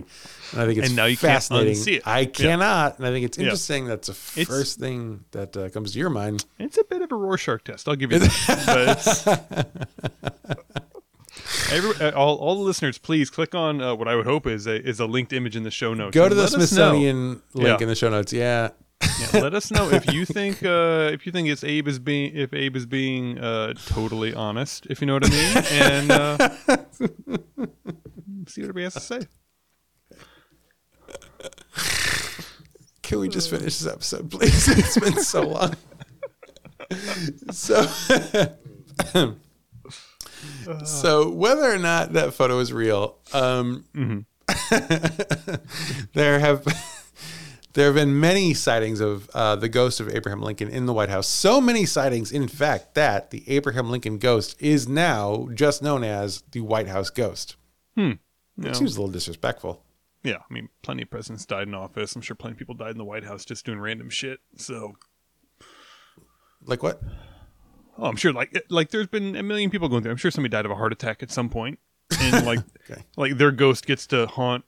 And I think it's And now you can't fascinating. unsee it. I cannot, and I think it's Yeah. interesting. That's the It's- first thing that uh, comes to your mind. It's a bit of a Rorschach test. I'll give you that. Every, uh, all, all the listeners, please click on uh, what I would hope is a is a linked image in the show notes. Go to the let us know. Smithsonian link Yeah. in the show notes. Yeah, Yeah, let us know if you think uh, if you think it's Abe is being if Abe is being uh, totally honest, if you know what I mean, and uh, see what everybody has to say. can we just finish this episode, please? it's been so long. so, so whether or not that photo is real, um, there have there have been many sightings of uh, the ghost of Abraham Lincoln in the White House. So many sightings, in fact, that the Abraham Lincoln ghost is now just known as the White House ghost. No. It seems a little disrespectful. Yeah, I mean, plenty of presidents died in office. I'm sure plenty of people died in the White House just doing random shit. So, Like what? Oh, I'm sure like like there's been a million people going through. I'm sure somebody died of a heart attack at some point, and like Okay. like their ghost gets to haunt,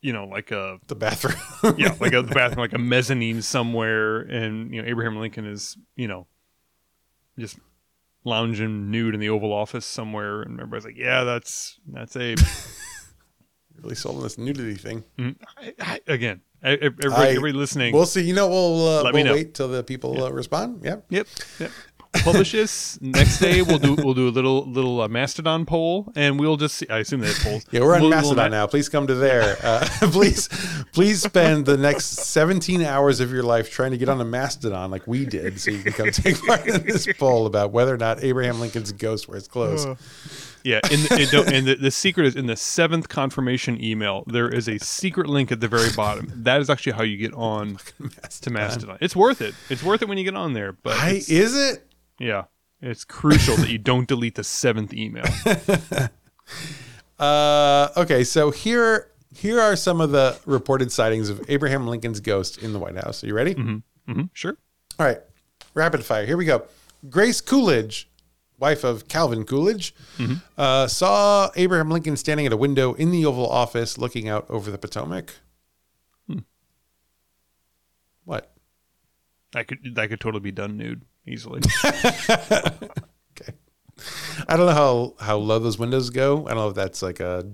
you know, like a The bathroom. yeah, like a the bathroom, like a mezzanine somewhere, and you know Abraham Lincoln is you know just lounging nude in the Oval Office somewhere, and everybody's like, yeah, that's that's Abe. really sold on this nudity thing. Mm, I, I, again, I- everybody, listening, We'll see. You know, we'll uh, we'll know. wait till the people uh, respond. Yep. Yep. Yep. Publish this next day. We'll do we'll do a little little uh, Mastodon poll, and we'll just see. I assume they have polls. Yeah, we're on We'll- we'll Mastodon now. Please come to there. Uh, please, please spend the next 17 hours of your life trying to get on a Mastodon like we did, so you can come take part in this poll about whether or not Abraham Lincoln's ghost wears clothes. Yeah, and, and, don't- and the, the secret is in the seventh confirmation email. There is a secret link at the very bottom. That is actually how you get on to Mastodon. It's worth it. It's worth it when you get on there. But I, is it? Yeah, it's crucial that you don't delete the seventh email. Uh, okay, so here here are some of the reported sightings of Abraham Lincoln's ghost in the White House. Are you ready? hmm Sure. All right, rapid fire. Here we go. Grace Coolidge wife of Calvin Coolidge, uh, saw Abraham Lincoln standing at a window in the Oval Office looking out over the Potomac. What? That could that could totally be done nude easily. Okay. I don't know how, how low those windows go. I don't know if that's like a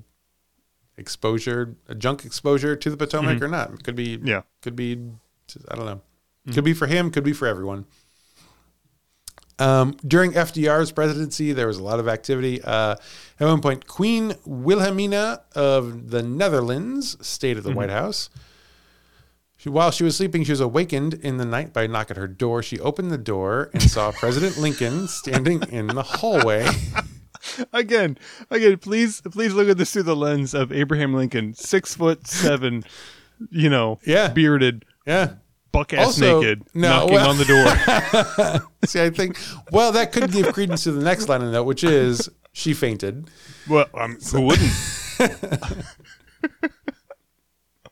exposure, a junk exposure to the Potomac or not. Could be, yeah. could be, I don't know. Could be for him, could be for everyone. Um, during FDR's presidency, there was a lot of activity. Uh, at one point, Queen Wilhelmina of the Netherlands stayed at the White House. She, while she was sleeping, she was awakened in the night by a knock at her door. She opened the door and saw President Lincoln standing in the hallway. again, again, please please look at this through the lens of Abraham Lincoln, six foot seven, you know, Yeah. bearded, Yeah. buck ass naked, no, knocking well- on the door. See, I think, well, that could give credence to the next line of the note, which is she fainted. well, um, who wouldn't?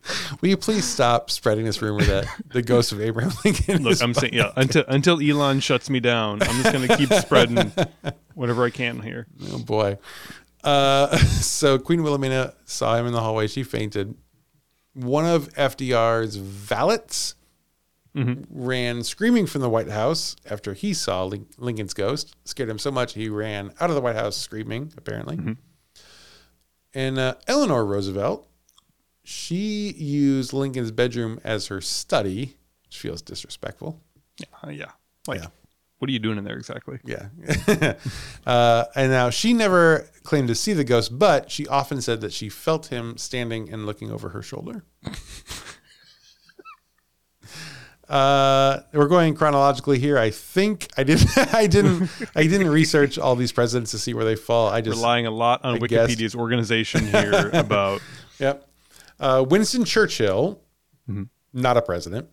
Will you please stop spreading this rumor that the ghost of Abraham Lincoln Look, I'm saying, yeah, until until Elon shuts me down, I'm just gonna keep spreading whatever I can here. Oh boy. Uh, so Queen Wilhelmina saw him in the hallway. She fainted. One of FDR's valets ran screaming from the White House after he saw Lincoln's ghost. Scared him so much he ran out of the White House screaming, apparently. And uh, Eleanor Roosevelt, she used Lincoln's bedroom as her study, which feels disrespectful. Uh, yeah, like, Yeah. what are you doing in there exactly? Yeah. uh, and now she never claimed to see the ghost, but she often said that she felt him standing and looking over her shoulder. Uh, we're going chronologically here. I think I didn't. I didn't. I didn't research all these presidents to see where they fall. I just. Relying a lot on I guessed. Wikipedia's organization here about Yep. Uh, Winston Churchill, not a president.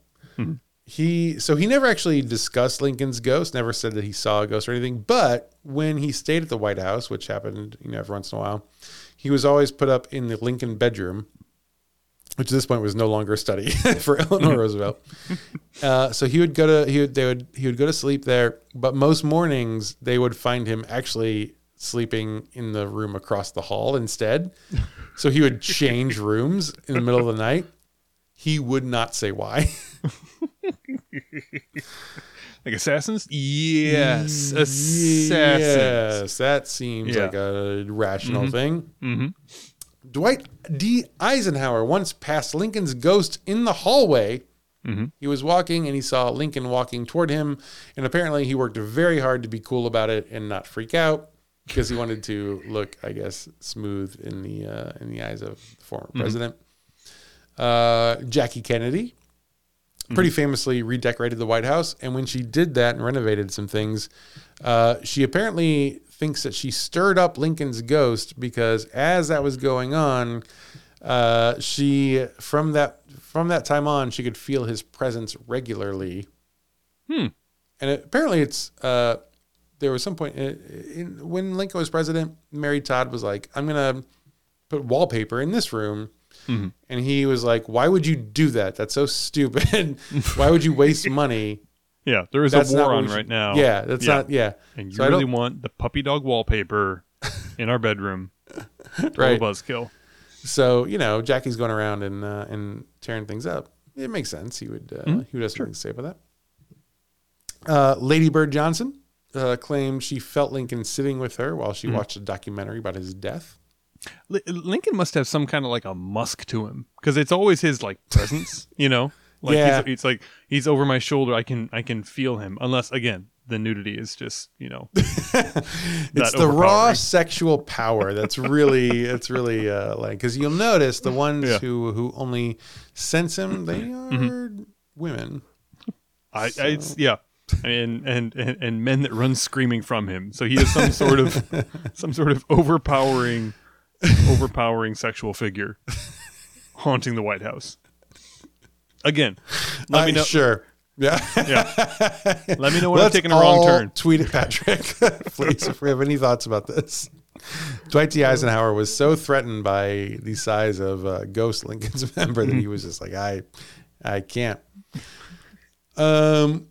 He so he never actually discussed Lincoln's ghost. Never said that he saw a ghost or anything. But when he stayed at the White House, which happened you know every once in a while, he was always put up in the Lincoln bedroom, which at this point was no longer a study for Eleanor Roosevelt. Uh, so he would go to he would they would he would go to sleep there. But most mornings they would find him actually sleeping in the room across the hall instead. So he would change rooms in the middle of the night. He would not say why. like assassins. Yes, assassins. Yes, that seems Yeah. like a rational thing. hmm Dwight D. Eisenhower once passed Lincoln's ghost in the hallway. Mhm. He was walking and he saw Lincoln walking toward him. And apparently he worked very hard to be cool about it and not freak out because he wanted to look, I guess, smooth in the uh, in the eyes of the former president. Uh, Jackie Kennedy pretty famously redecorated the White House. And when she did that and renovated some things, uh, she apparently thinks that she stirred up Lincoln's ghost because as that was going on, uh, she from that from that time on she could feel his presence regularly. Hmm. And it, apparently, it's uh, there was some point in, in, when Lincoln was president. Mary Todd was like, "I'm gonna put wallpaper in this room." Mhm. And he was like, "Why would you do that? That's so stupid. Why would you waste money?" Yeah, there is That's a war on should- right now. Yeah, that's Yeah. not. Yeah, And you So really want the puppy dog wallpaper in our bedroom. right. Buzzkill. So you know, Jackie's going around and uh, and tearing things up. It makes sense. He would uh, he would have something to say about that. Uh, Lady Bird Johnson uh, claimed she felt Lincoln sitting with her while she watched a documentary about his death. Li- Lincoln must have some kind of like a musk to him because it's always his like presence, you know. Like Yeah. he's, it's like he's over my shoulder. I can I can feel him. Unless again, the nudity is just you know. It's the raw sexual power that's really it's really uh, like because you'll notice the ones Yeah. who who only sense him they are women. I, I it's yeah. And, and and and men that run screaming from him. So he is some sort of some sort of overpowering overpowering sexual figure haunting the White House. Again, let me know. Sure. Yeah. Yeah. Let me know when I'm taking a wrong turn. Tweet it, Patrick, please, if we have any thoughts about this. Dwight D. Eisenhower was so threatened by the size of uh, Ghost Lincoln's member that he was just like, I, I can't. Um,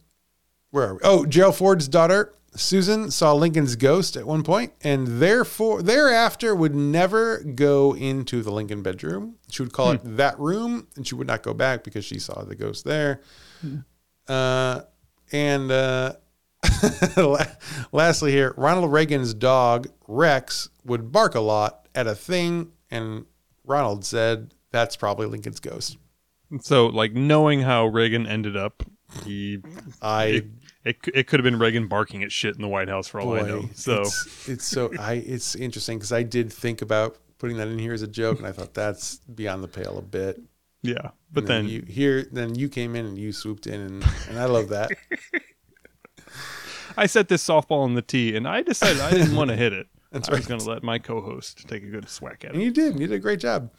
where are we? Oh, Gerald Ford's daughter Susan saw Lincoln's ghost at one point, and therefore thereafter would never go into the Lincoln bedroom. She would call it that room, and she would not go back because she saw the ghost there. Uh, and uh, lastly, here, Ronald Reagan's dog Rex would bark a lot at a thing, and Ronald said that's probably Lincoln's ghost. So, like knowing how Reagan ended up, he I it, it, could have been Reagan barking at shit in the White House for all I know. So, it's, it's so I it's interesting because I did think about putting that in here as a joke, and I thought that's beyond the pale a bit. yeah. But And then, you here, then you came in and you swooped in, and, and I love that. I set this softball on the tee, and I decided I didn't want to hit it. That's I was going to let my co-host take a good swack at And it. you did. You did a great job.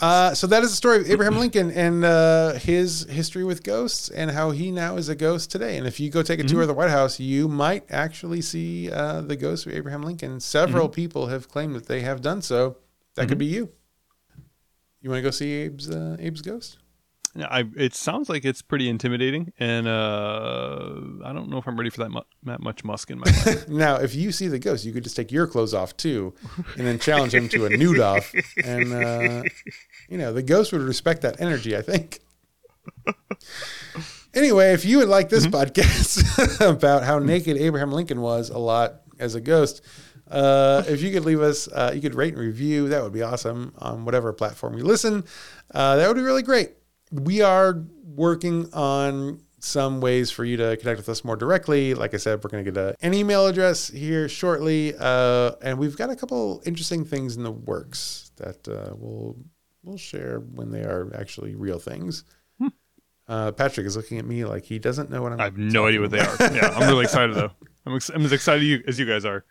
Uh, so that is the story of Abraham Lincoln and uh, his history with ghosts and how he now is a ghost today. And if you go take a tour of the White House, you might actually see uh, the ghost of Abraham Lincoln. Several people have claimed that they have done so. That could be you. You want to go see Abe's uh, Abe's ghost? I, it sounds like it's pretty intimidating, and uh, I don't know if I'm ready for that, mu- that much musk in my life. Now, if you see the ghost, you could just take your clothes off too, and then challenge him to a nude off, and uh, you know the ghost would respect that energy. I think. Anyway, if you would like this podcast about how naked Abraham Lincoln was a lot as a ghost, uh, if you could leave us, uh, you could rate and review. That would be awesome on whatever platform you listen. Uh, that would be really great. We are working on some ways for you to connect with us more directly. Like I said, we're going to get a, an email address here shortly, uh, and we've got a couple interesting things in the works that uh, we'll we'll share when they are actually real things. Uh, Patrick is looking at me like he doesn't know what I'm. I have no idea what they are. Yeah, I'm really excited though. I'm, ex- I'm as excited you, as you guys are.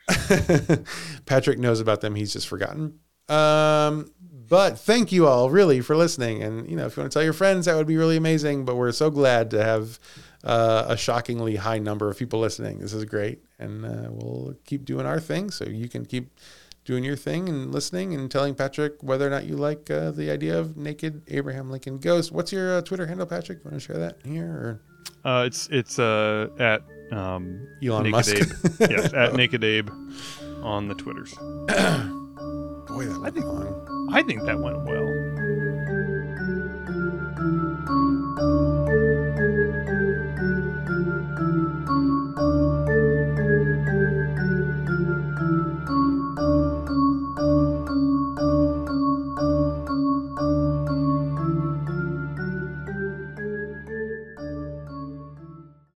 Patrick knows about them. He's just forgotten. Um, but thank you all really for listening. And, you know, if you want to tell your friends, that would be really amazing. But we're so glad to have uh, a shockingly high number of people listening. This is great. And uh, we'll keep doing our thing so you can keep doing your thing and listening and telling Patrick whether or not you like uh, the idea of naked Abraham Lincoln ghost. What's your uh, Twitter handle, Patrick? You want to share that here? Or? Uh, it's it's uh, at um, Elon Naked Musk. Abe. yes, at Naked Abe on the Twitters. Boy, that I think. I think that went well.